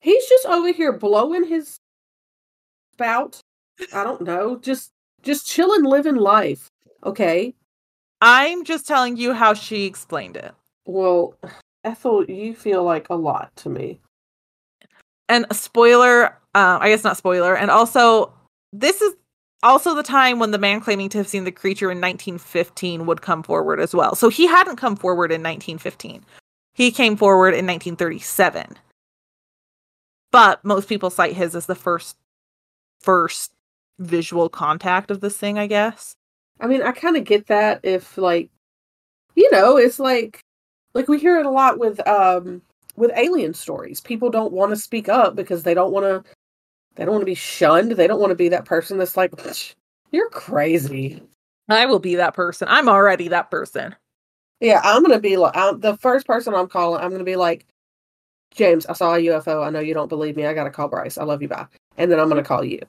He's just over here blowing his spout. I don't know. Just just chilling, living life. Okay. I'm just telling you how she explained it. Well, Ethel, you feel like a lot to me. And a spoiler, uh, I guess not spoiler, and also this is also the time when the man claiming to have seen the creature in 1915 would come forward as well. So he hadn't come forward in 1915. He came forward in 1937. But most people cite his as the first first visual contact of this thing, I guess. I mean, I kind of get that if like you know, it's like like we hear it a lot with um with alien stories. People don't want to speak up because they don't want to they don't want to be shunned. They don't want to be that person that's like you're crazy. I will be that person. I'm already that person. Yeah, I'm going to be like I'm, the first person I'm calling. I'm going to be like James, I saw a UFO. I know you don't believe me. I got to call Bryce. I love you. Bye. And then I'm going to call you.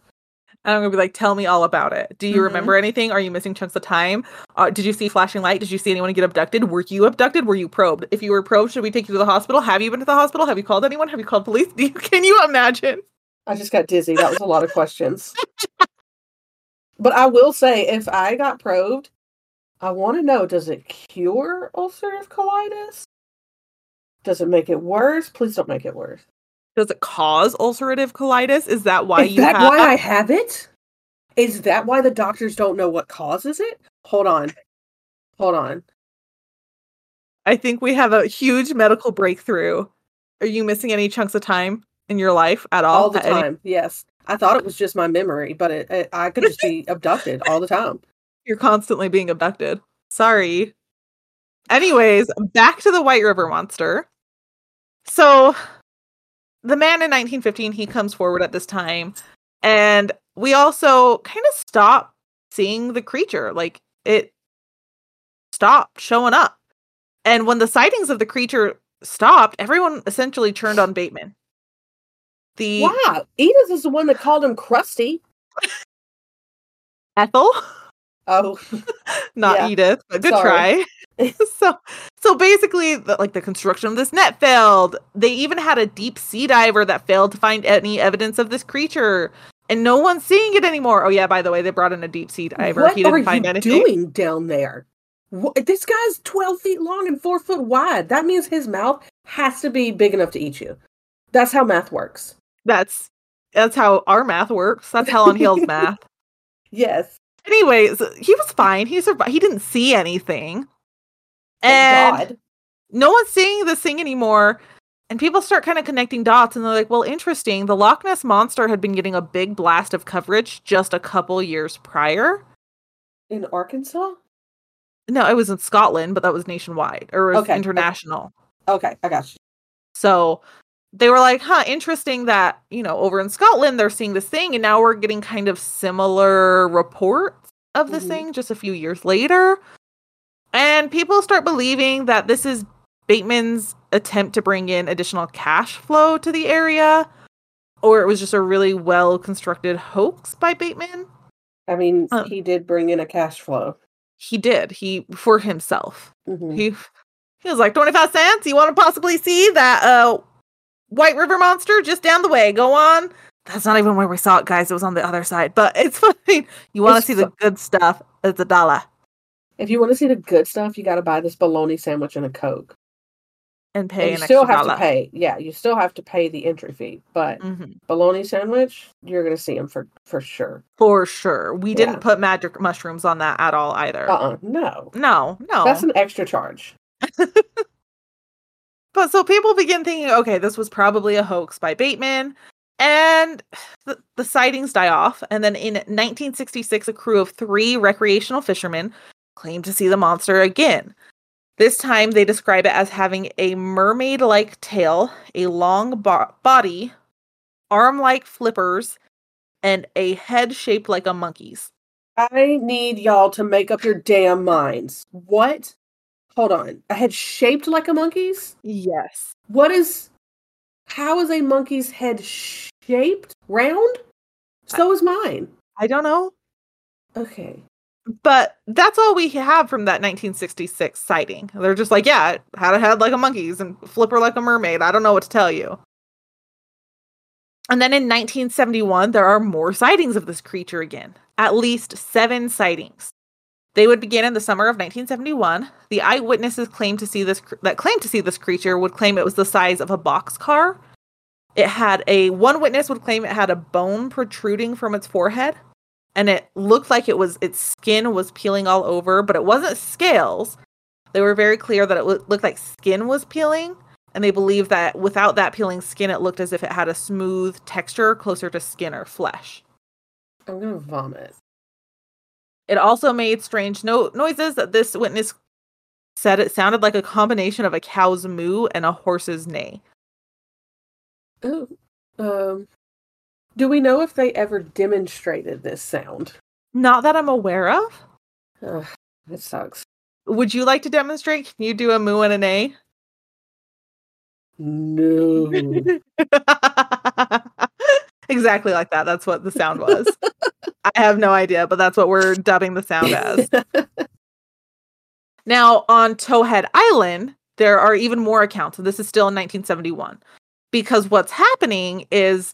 And I'm gonna be like, tell me all about it. Do you Mhm. remember anything? Are you missing chunks of time? Uh, did you see flashing light? Did you see anyone get abducted? Were you abducted? Were you probed? If you were probed, should we take you to the hospital? Have you been to the hospital? Have you called anyone? Have you called police? Do you, can you imagine? I just got dizzy. That was a lot of questions. but I will say, if I got probed, I want to know does it cure ulcerative colitis? Does it make it worse? Please don't make it worse. Does it cause ulcerative colitis? Is that why Is you that have? why I have it? Is that why the doctors don't know what causes it? Hold on. Hold on. I think we have a huge medical breakthrough. Are you missing any chunks of time in your life at all? All the At any- time. Yes. I thought it was just my memory, but it, it, I could just be abducted all the time. You're constantly being abducted. Sorry. Anyways, back to the White River Monster. So, the man in 1915, he comes forward at this time, and we also kind of stop seeing the creature. Like, it stopped showing up. And when the sightings of the creature stopped, everyone essentially turned on Bateman. The Wow. Edith is the one that called him crusty. Ethel, Oh, not Yeah. Edith, but good Sorry. try. so so basically the, like the construction of this net failed they even had a deep sea diver that failed to find any evidence of this creature and no one's seeing it anymore oh yeah by the way they brought in a deep sea diver what he didn't are find you anything doing down there? Wha- this guy's 12 feet long and 4 foot wide. That means his mouth has to be big enough to eat you. That's how math works. that's that's how our math works that's Hell on Heels' math Yes. Anyways he was fine he survived he didn't see anything and God. no one's seeing this thing anymore. And people start kind of connecting dots and they're like, well, interesting. The Loch Ness Monster had been getting a big blast of coverage just a couple years prior. In Arkansas? No, it was in Scotland, but that was nationwide or was Okay, okay. international. Okay, I got you. So they were like, huh, interesting that, you know, over in Scotland they're seeing this thing and now we're getting kind of similar reports of this Mhm. thing just a few years later. And people start believing that this is Bateman's attempt to bring in additional cash flow to the area, or it was just a really well constructed hoax by Bateman. I mean, Uh. he did bring in a cash flow. He did, he for himself. Mhm. He he was like, 25 cents. You want to possibly see that uh White River monster just down the way? Go on. That's not even where we saw it, guys. It was on the other side, but it's fine. You want to see the good stuff? It's a dollar. If you want to see the good stuff, you got to buy this bologna sandwich and a coke. And pay And an you still extra have dollar. to pay. Yeah, you still have to pay the entry fee, but Mhm. bologna sandwich, you're gonna see them for for sure. For sure. We Yeah. didn't put magic mushrooms on that at all either. Uh uh no, No, no. that's an extra charge. But so people begin thinking, okay, this was probably a hoax by Bateman. And the, the sightings die off. And then in 1966, a crew of three recreational fishermen claimed to see the monster again. This time, they describe it as having a mermaid like tail, a long bo- body, arm like flippers, and a head shaped like a monkey's. I need y'all to make up your damn minds. What? Hold on. A head shaped like a monkey's? Yes. What is? How is a monkey's head shaped? Round? So is mine. I don't know. Okay. But that's all we have from that 1966 sighting. They're just like, yeah, it had a head like a monkey's and flipper like a mermaid. I don't know what to tell you. And then in 1971, there are more sightings of this creature again, at least seven sightings. They would begin in the summer of 1971. The eyewitnesses claimed to see this that claimed to see this creature would claim it was the size of a boxcar. It had a one witness would claim it had a bone protruding from its forehead and it looked like it was its skin was peeling all over, but it wasn't scales. They were very clear that it loo- looked like skin was peeling, and they believed that without that peeling skin, it looked as if it had a smooth texture closer to skin or flesh. I'm gonna vomit. It also made strange no- noises that this witness said it sounded like a combination of a cow's moo and a horse's neigh. Oh. Um. Do we know if they ever demonstrated this sound? Not that I'm aware of. Ugh, it sucks. Would you like to demonstrate? Can you do a moo and a neigh? No. exactly like that. That's what the sound was. I have no idea, but that's what we're dubbing the sound as. Now, on Towhead Island, there are even more accounts. and This is still in 1971. Because what's happening is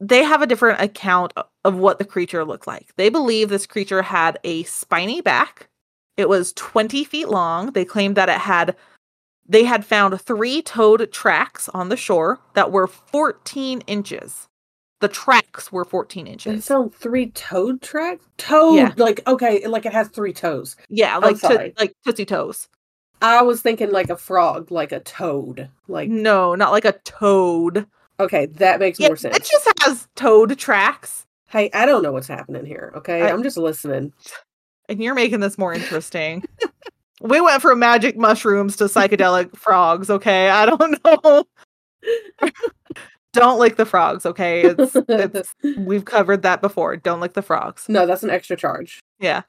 they have a different account of what the creature looked like. They believe this creature had a spiny back. It was 20 feet long. They claimed that it had they had found three toed tracks on the shore that were 14 inches. The tracks were 14 It inches. sound three toed tracks? Toed, Yeah. like okay, like it has three toes. Yeah, like to, like tootsie toes. I was thinking like a frog, like a toad. Like No, not like a toad. okay, that makes Yeah, more sense. it just has toad tracks, Hey, I don't know what's happening here. Okay, I- I'm just listening. and you're making this more interesting. we went from magic mushrooms to psychedelic frogs. Okay, I don't know. don't lick the frogs. Okay, it's it's we've covered that before. Don't lick the frogs. no, that's an extra charge. Yeah,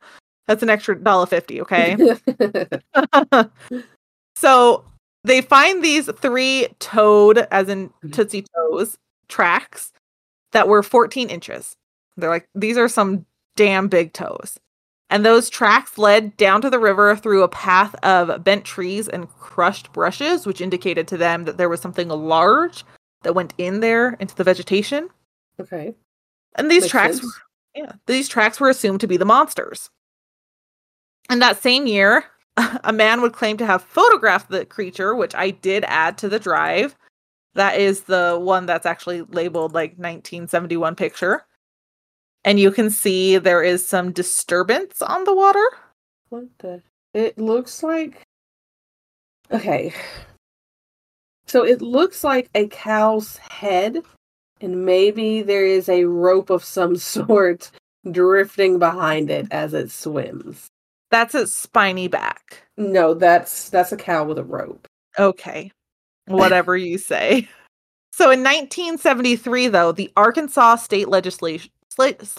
that's an extra dollar fifty. Okay. so they find these three toed, as in Mhm. Tootsie Toes, tracks that were 14 inches. They're like, these are some damn big toes. And those tracks led down to the river through a path of bent trees and crushed brushes, which indicated to them that there was something large that went in there into the vegetation. okay. And these Makes tracks were, yeah, these tracks were assumed to be the monsters. And that same year, a man would claim to have photographed the creature, which I did add to the drive. That is the one that's actually labeled like 1971 picture. And you can see there is some disturbance on the water. What the? It looks like. Okay. So it looks like a cow's head, and maybe there is a rope of some sort drifting behind it as it swims. That's its spiny back. No, that's that's a cow with a rope. Okay. Whatever you say. So in 1973, though, the Arkansas state legislation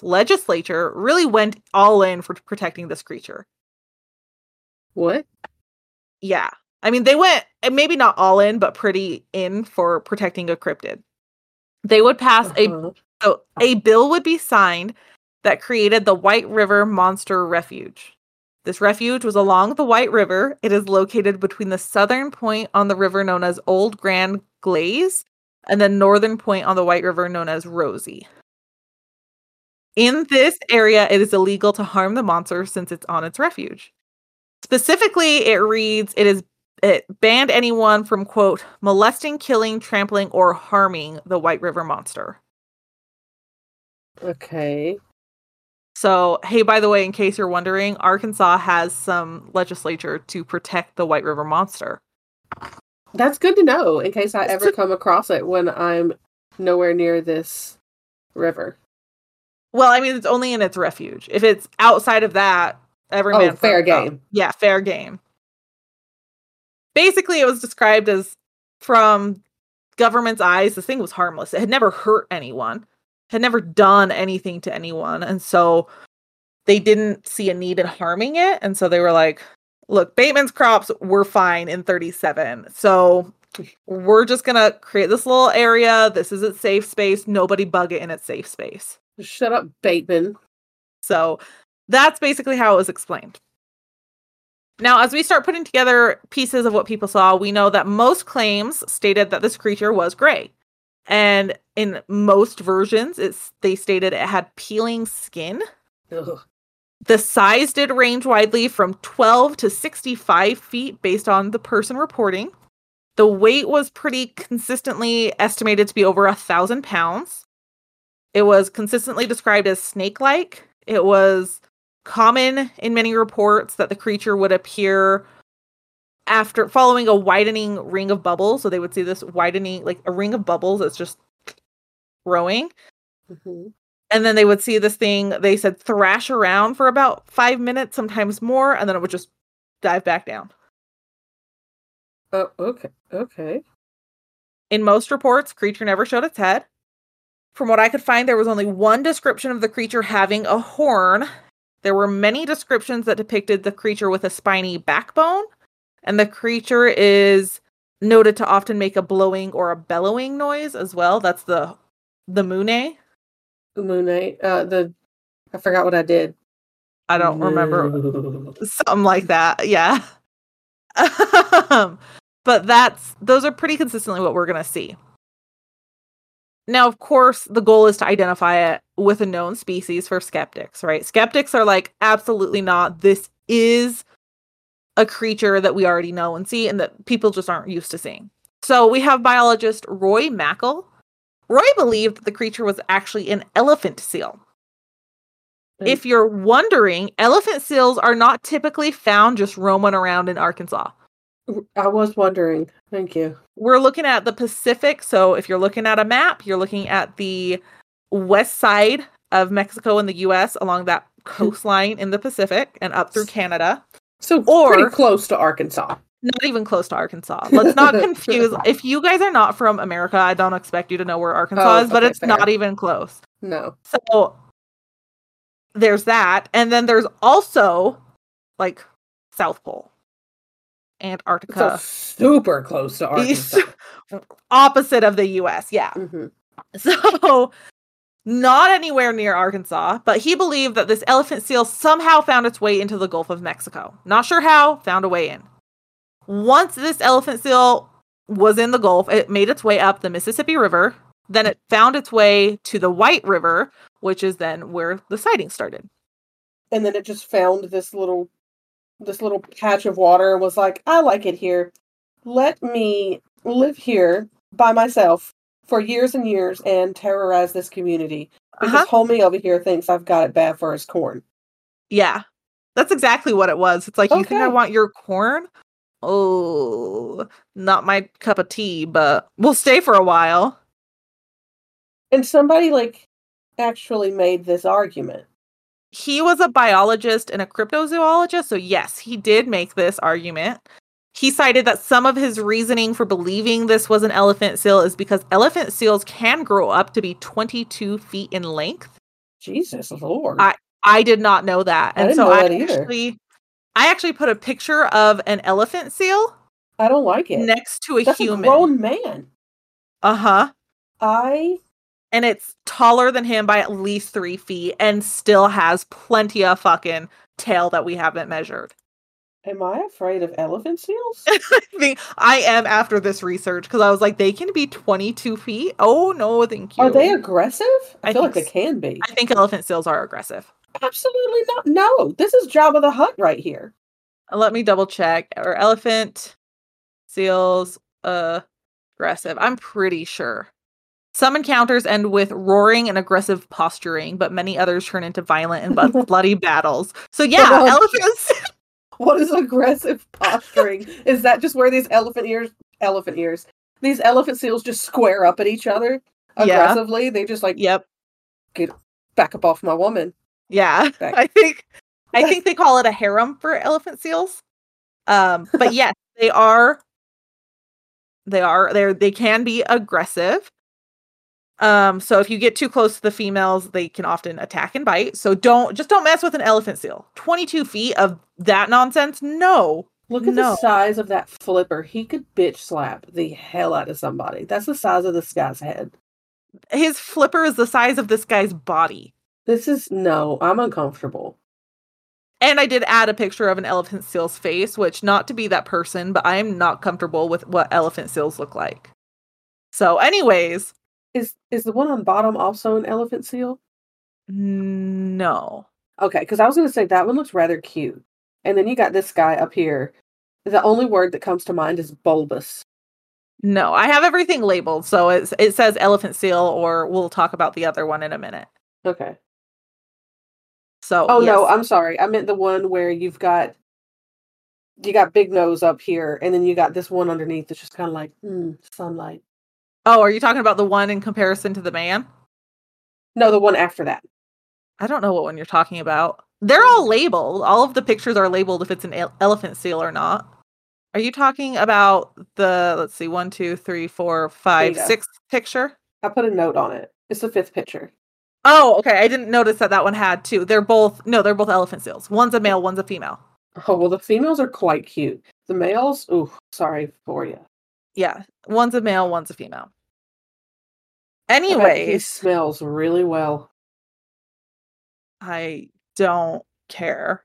legislature really went all in for protecting this creature. What? Yeah. I mean, they went maybe not all in, but pretty in for protecting a cryptid. They would pass a Uh-huh. so a bill would be signed that created the White River Monster Refuge. This refuge was along the White River. It is located between the southern point on the river known as Old Grand Glaize and the northern point on the White River known as Rosie. In this area, it is illegal to harm the monster since it's on its refuge. Specifically, it reads it is it banned anyone from quote molesting, killing, trampling, or harming the White River monster. Okay. So, hey, by the way, in case you're wondering, Arkansas has some legislature to protect the White River monster. That's good to know in case I ever come across it when I'm nowhere near this river. Well, I mean, it's only in its refuge. If it's outside of that, every Oh, man fair game. Yeah, fair game. Basically, it was described as from government's eyes, this thing was harmless. It had never hurt anyone, had never done anything to anyone. And so they didn't see a need in harming it. And so they were like, look, Bateman's crops were fine in 37. So we're just going to create this little area. This is its safe space. Nobody bug it in its safe space. Shut up, Bateman. So that's basically how it was explained. Now, as we start putting together pieces of what people saw, we know that most claims stated that this creature was gray. And in most versions, it's they stated it had peeling skin. Ugh. The size did range widely from 12 to 65 feet based on the person reporting. The weight was pretty consistently estimated to be over a thousand pounds. It was consistently described as snake like. It was common in many reports that the creature would appear after following a widening ring of bubbles. So they would see this widening, like a ring of bubbles that's just growing Mhm. and then they would see this thing they said thrash around for about five minutes sometimes more and then it would just dive back down Oh, okay. Okay. in most reports creature never showed its head from what i could find there was only one description of the creature having a horn there were many descriptions that depicted the creature with a spiny backbone and the creature is noted to often make a blowing or a bellowing noise as well that's the the mune Moon Knight. Uh, the I forgot what I did. i don't remember something like that yeah but that's those are pretty consistently what we're going to see now of course the goal is to identify it with a known species for skeptics right skeptics are like absolutely not this is a creature that we already know and see and that people just aren't used to seeing so we have biologist roy mackal roy believed that the creature was actually an elephant seal mm. if you're wondering, elephant seals are not typically found just roaming around in Arkansas. I was wondering. Thank you. We're looking at the Pacific. So if you're looking at a map, you're looking at the west side of Mexico and the US along that coastline in the Pacific and up through Canada. So Or- pretty close to Arkansas. Not even close to Arkansas. Let's not confuse. If you guys are not from America, I don't expect you to know where Arkansas Oh, is, but okay, it's fair. not even close. No. So there's that. And then there's also like South Pole, Antarctica. So super close to Arkansas. opposite of the US. Yeah. hmm So not anywhere near Arkansas, but he believed that this elephant seal somehow found its way into the Gulf of Mexico. Not sure how, found a way in. Once this elephant seal was in the Gulf, it made its way up the Mississippi River. Then it found its way to the White River, which is then where the sighting started. And then it just found this little this little patch of water was like, I like it here. Let me live here by myself for years and years and terrorize this community. Because Uh-huh. homie over here thinks I've got it bad for his corn. Yeah. That's exactly what it was. It's like, you think I want your corn? Oh, not my cup of tea, but we'll stay for a while. And somebody like actually made this argument. He was a biologist and a cryptozoologist, so yes, he did make this argument. He cited that some of his reasoning for believing this was an elephant seal is because elephant seals can grow up to be 22 feet in length. Jesus Lord. I- I did not know that. I And didn't so I that either. actually I actually put a picture of an elephant seal I don't like it. next to a That's a human. grown man. uh-huh. I And it's taller than him by at least three feet and still has plenty of fucking tail that we haven't measured. Am I afraid of elephant seals? I think I am after this research because I was like, they can be 22 feet. Oh no, thank you. Are they aggressive? I, I feel like they can be. I think elephant seals are aggressive. Absolutely not. No, this is Jabba the Hutt right here. Let me double check. Or elephant seals uh aggressive. I'm pretty sure. Some encounters end with roaring and aggressive posturing, but many others turn into violent and bloody battles. So yeah, elephants. What is aggressive posturing? is that just where these elephant ears, elephant ears, these elephant seals just square up at each other Yeah. aggressively? They just like yep. Get back up off my woman. Yeah. Back- I think I think they call it a harem for elephant seals. Um, but yes, they are they are they're they can be aggressive. Um, so if you get too close to the females, they can often attack and bite. So don't just don't mess with an elephant seal. 22 feet of that nonsense? No. Look at No. the size of that flipper. He could bitch slap the hell out of somebody. That's the size of this guy's head. His flipper is the size of this guy's body. This is no, I'm uncomfortable. And I did add a picture of an elephant seal's face, which not to be that person, but I am not comfortable with what elephant seals look like. So, anyways, Is is the one on bottom also an elephant seal? no. Okay, because I was gonna say that one looks rather cute. And then you got this guy up here. The only word that comes to mind is bulbous. No, I have everything labeled. So it's, it says elephant seal, or we'll talk about the other one in a minute. Okay. So, Oh no. I'm sorry. I meant the one where you've got you got big nose up here, and then you got this one underneath that's just kind of like mm, sunlight. Oh, are you talking about the one in comparison to the man? No, the one after that. I don't know what one you're talking about. They're all labeled. All of the pictures are labeled if it's an ele- elephant seal or not. Are you talking about the, let's see, one, two, three, four, five, sixth picture? I put a note on it. It's the fifth picture. Oh, okay. I didn't notice that that one had two. They're both, no, they're both elephant seals. One's a male, one's a female. Oh well, the females are quite cute. The males, ooh, sorry for you. Yeah. One's a male, one's a female. I bet he Anyways, smells really well. I don't care.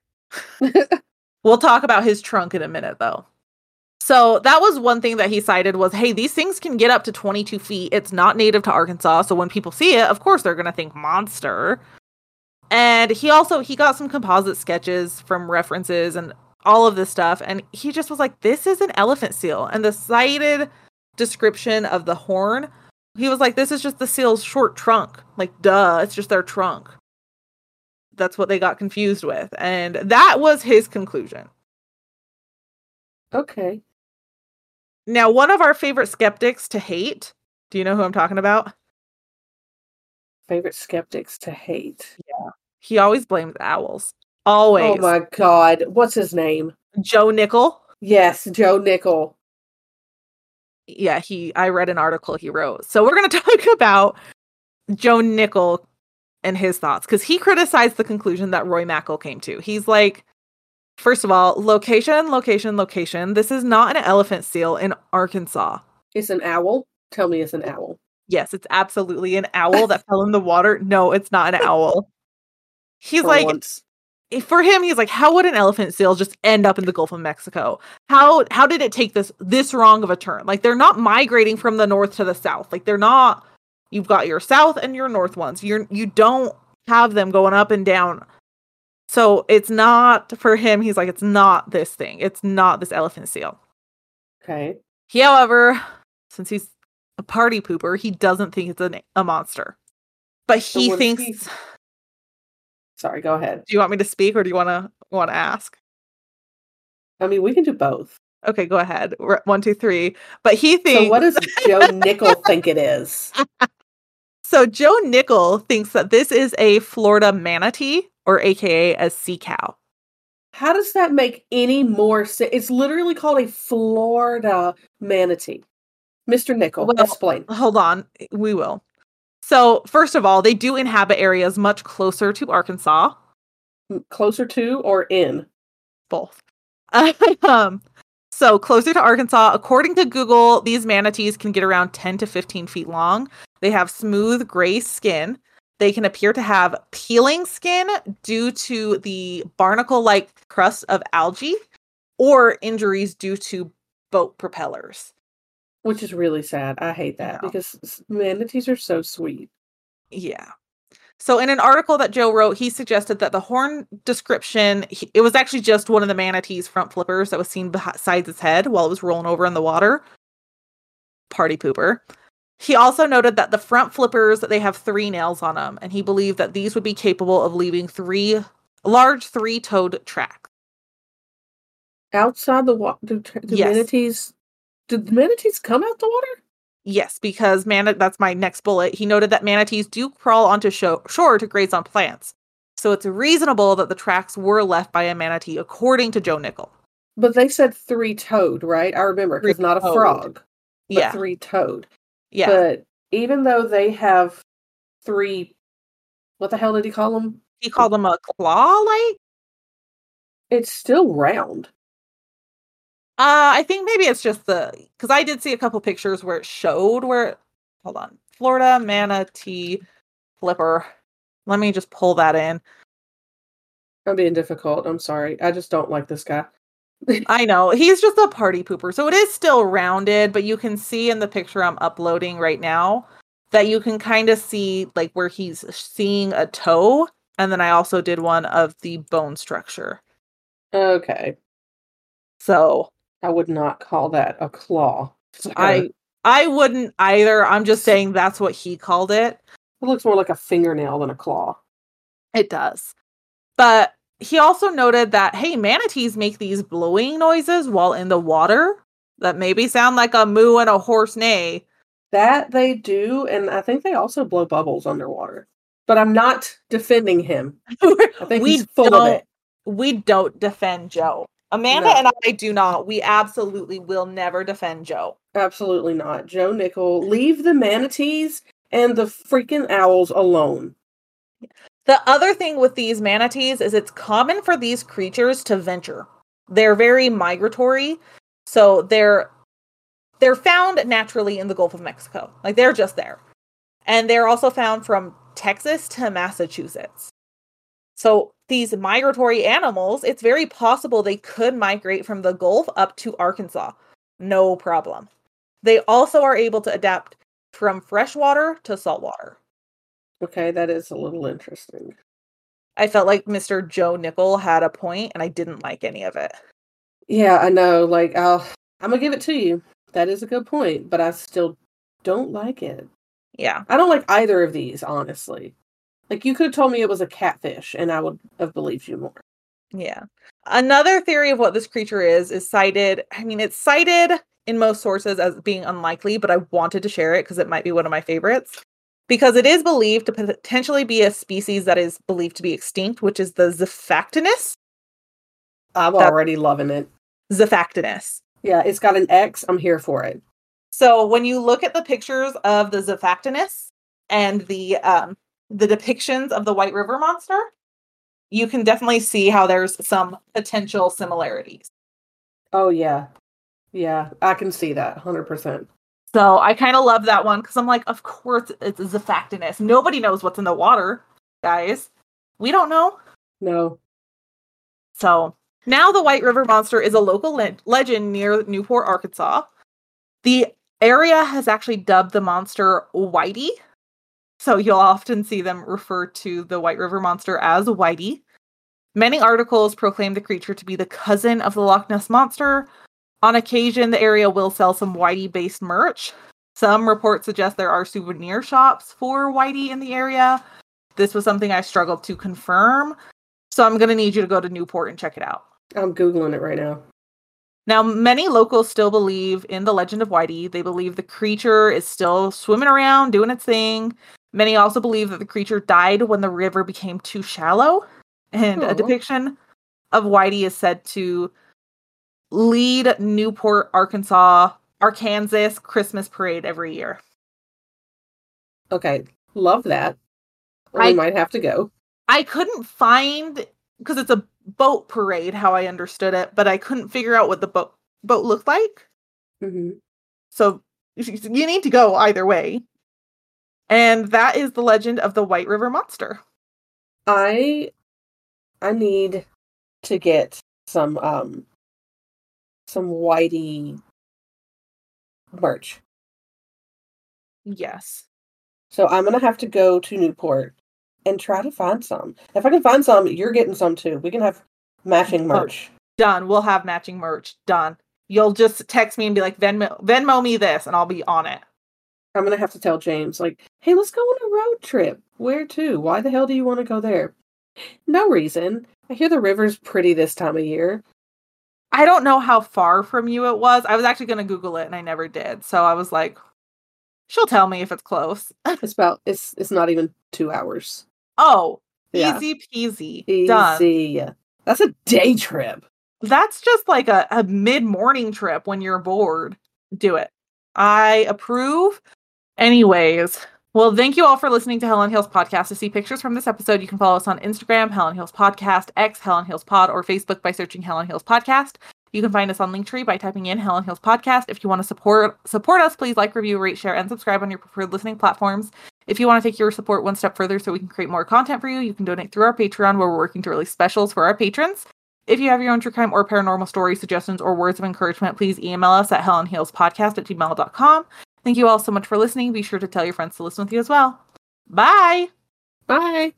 We'll talk about his trunk in a minute though. So that was one thing that he cited was, hey, these things can get up to 22 feet. It's not native to Arkansas, so when people see it, of course they're gonna think monster. And he also he got some composite sketches from references and all of this stuff, and he just was like, this is an elephant seal. And the cited description of the horn, he was like, this is just the seal's short trunk. Like, duh, it's just their trunk that's what they got confused with and that was his conclusion okay. now one of our favorite skeptics to hate do you know who i'm talking about Favorite skeptics to hate. Yeah. He always blames owls always Oh my god. What's his name? joe nickell Yes, Joe Nickell. Yeah he i read an article he wrote so we're going to talk about joe nickell and his thoughts because he criticized the conclusion that roy mackal came to he's like first of all location location location this is not an elephant seal in arkansas It's an owl. Tell me it's an owl. Yes, it's absolutely an owl that fell in the water. No, it's not an owl. He's for like, once. For him, he's like, how would an elephant seal just end up in the Gulf of Mexico? How how did it take this this wrong of a turn? Like they're not migrating from the north to the south. Like they're not. You've got your south and your north ones. You're you don't have them going up and down. So it's not for him. He's like, it's not this thing. It's not this elephant seal. Okay. He, however, since he's a party pooper, he doesn't think it's a, a monster. But he what thinks. he- Sorry, go ahead. Do you want me to speak, or do you want to want to ask? I mean, we can do both. Okay, go ahead. One, two, three. But he thinks. So, what does Joe Nickell think it is? So Joe Nickell thinks that this is a Florida manatee, or AKA a sea cow. How does that make any more sense? It's literally called a Florida manatee. Mr. Nickell, Well, explain. Hold on, we will. So, first of all, they do inhabit areas much closer to Arkansas, Closer to or in? both. um, so, closer to Arkansas, according to Google, these manatees can get around 10 to 15 feet long. They have smooth gray skin. They can appear to have peeling skin due to the barnacle like crust of algae or injuries due to boat propellers. Which is really sad. I hate that Yeah. because manatees are so sweet. Yeah. So in an article that Joe wrote, he suggested that the horn description, he- it was actually just one of the manatee's front flippers that was seen beside its head while it was rolling over in the water. Party pooper. He also noted that the front flippers, they have three nails on them, and he believed that these would be capable of leaving three large three-toed tracks. Outside the water, do, do Yes. manatees? Did manatees come out the water? Yes, because man, that's my next bullet. He noted that manatees do crawl onto sho- shore to graze on plants. So it's reasonable that the tracks were left by a manatee, according to Joe Nickell. But they said three toed, right? I remember because not a frog, but Yeah, three toed. yeah. But even though they have three, what the hell did he call them? he called them a claw like. It's still round. Uh, I think maybe it's just the because I did see a couple pictures where it showed where. Hold on, Florida manatee flipper. Let me just pull that in. I'm being difficult. I'm sorry. I just don't like this guy. I know he's just a party pooper, so it is still rounded, but you can see in the picture I'm uploading right now that you can kind of see like where he's seeing a toe, and then I also did one of the bone structure. Okay. So I would not call that a claw. Like a- I I wouldn't either. I'm just saying that's what he called it. it looks more like a fingernail than a claw. It does. But he also noted that hey, manatees make these blowing noises while in the water that maybe sound like a moo and a horse neigh. That they do, and I think they also blow bubbles underwater. But I'm not defending him. I think we he's full don't, of it. We don't defend Joe. Amanda No. and I do not. We absolutely will never defend Joe. Absolutely not. Joe Nickell, leave the manatees and the freaking owls alone. The other thing with these manatees is it's common for these creatures to venture. They're very migratory, so they're they're found naturally in the Gulf of Mexico. Like they're just there. And they're also found from Texas to Massachusetts. So these migratory animals, it's very possible they could migrate from the Gulf up to Arkansas. No problem. They also are able to adapt from freshwater to saltwater. Okay, that is a little interesting. I felt like Mr. Joe Nickell had a point and I didn't like any of it. Yeah, I know. Like, I'll, I'm gonna give it to you. That is a good point, but I still don't like it. Yeah. I don't like either of these, honestly. Like, you could have told me it was a catfish, and I would have believed you more. Yeah. Another theory of what this creature is is cited. I mean, it's cited in most sources as being unlikely, but I wanted to share it because it might be one of my favorites. Because it is believed to potentially be a species that is believed to be extinct, which is the Xiphactinus. I'm That- already loving it. Xiphactinus. Yeah, it's got an X. I'm here for it. So when you look at the pictures of the Xiphactinus and the um the depictions of the White River monster, you can definitely see how there's some potential similarities. Oh, yeah. Yeah, I can see that 100%. So I kind of love that one because I'm like, of course it's Xiphactinus. Nobody knows what's in the water, guys. We don't know. No. So now the White River Monster is a local le- legend near Newport, Arkansas. The area has actually dubbed the monster Whitey. So you'll often see them refer to the White River Monster as Whitey. Many articles proclaim the creature to be the cousin of the Loch Ness Monster. On occasion, the area will sell some Whitey based merch. Some reports suggest there are souvenir shops for Whitey in the area. This was something I struggled to confirm. So I'm going to need you to go to Newport and check it out. I'm Googling it right now. Now, many locals still believe in the legend of Whitey. They believe the creature is still swimming around, doing its thing. Many also believe that the creature died when the river became too shallow. And Oh. a depiction of Whitey is said to lead Newport, Arkansas, Arkansas Christmas parade every year. Okay, Love that. We I- might have to go. I couldn't find because it's a boat parade, how I understood it, but I couldn't figure out what the boat boat looked like. hmm So you need to go either way. And that is the legend of the White River Monster. I I need to get some um some whitey merch. Yes. So I'm gonna have to go to Newport and try to find some. If I can find some, you're getting some too. We can have matching merch. Done. We'll have matching merch. Done. You'll just text me and be like, Venmo, Venmo me this, and I'll be on it. I'm gonna have to tell James, like, hey, let's go on a road trip. Where to? Why the hell do you want to go there? No reason. I hear the river's pretty this time of year. I don't know how far from you it was. I was actually going to Google it and I never did. So I was like, she'll tell me if it's close. It's about it's it's not even two hours. oh, Yeah. easy peasy. Done. Easy. That's a day trip. That's just like a, a mid morning trip when you're bored. Do it. I approve. Anyways, well, thank you all for listening to Hell on Heels Podcast. To see pictures from this episode, you can follow us on Instagram, Hell on Heels Podcast, X, Hell on Heels Pod, or Facebook by searching Hell on Heels Podcast. You can find us on Linktree by typing in Hell on Heels Podcast. If you want to support support us, please like, review, rate, share, and subscribe on your preferred listening platforms. If you want to take your support one step further so we can create more content for you, you can donate through our Patreon where we're working to release specials for our patrons. If you have your own true crime or paranormal story suggestions or words of encouragement, please email us at hellonheelspodcast at gmail.com. Thank you all so much for listening. Be sure to tell your friends to listen with you as well. Bye. Bye.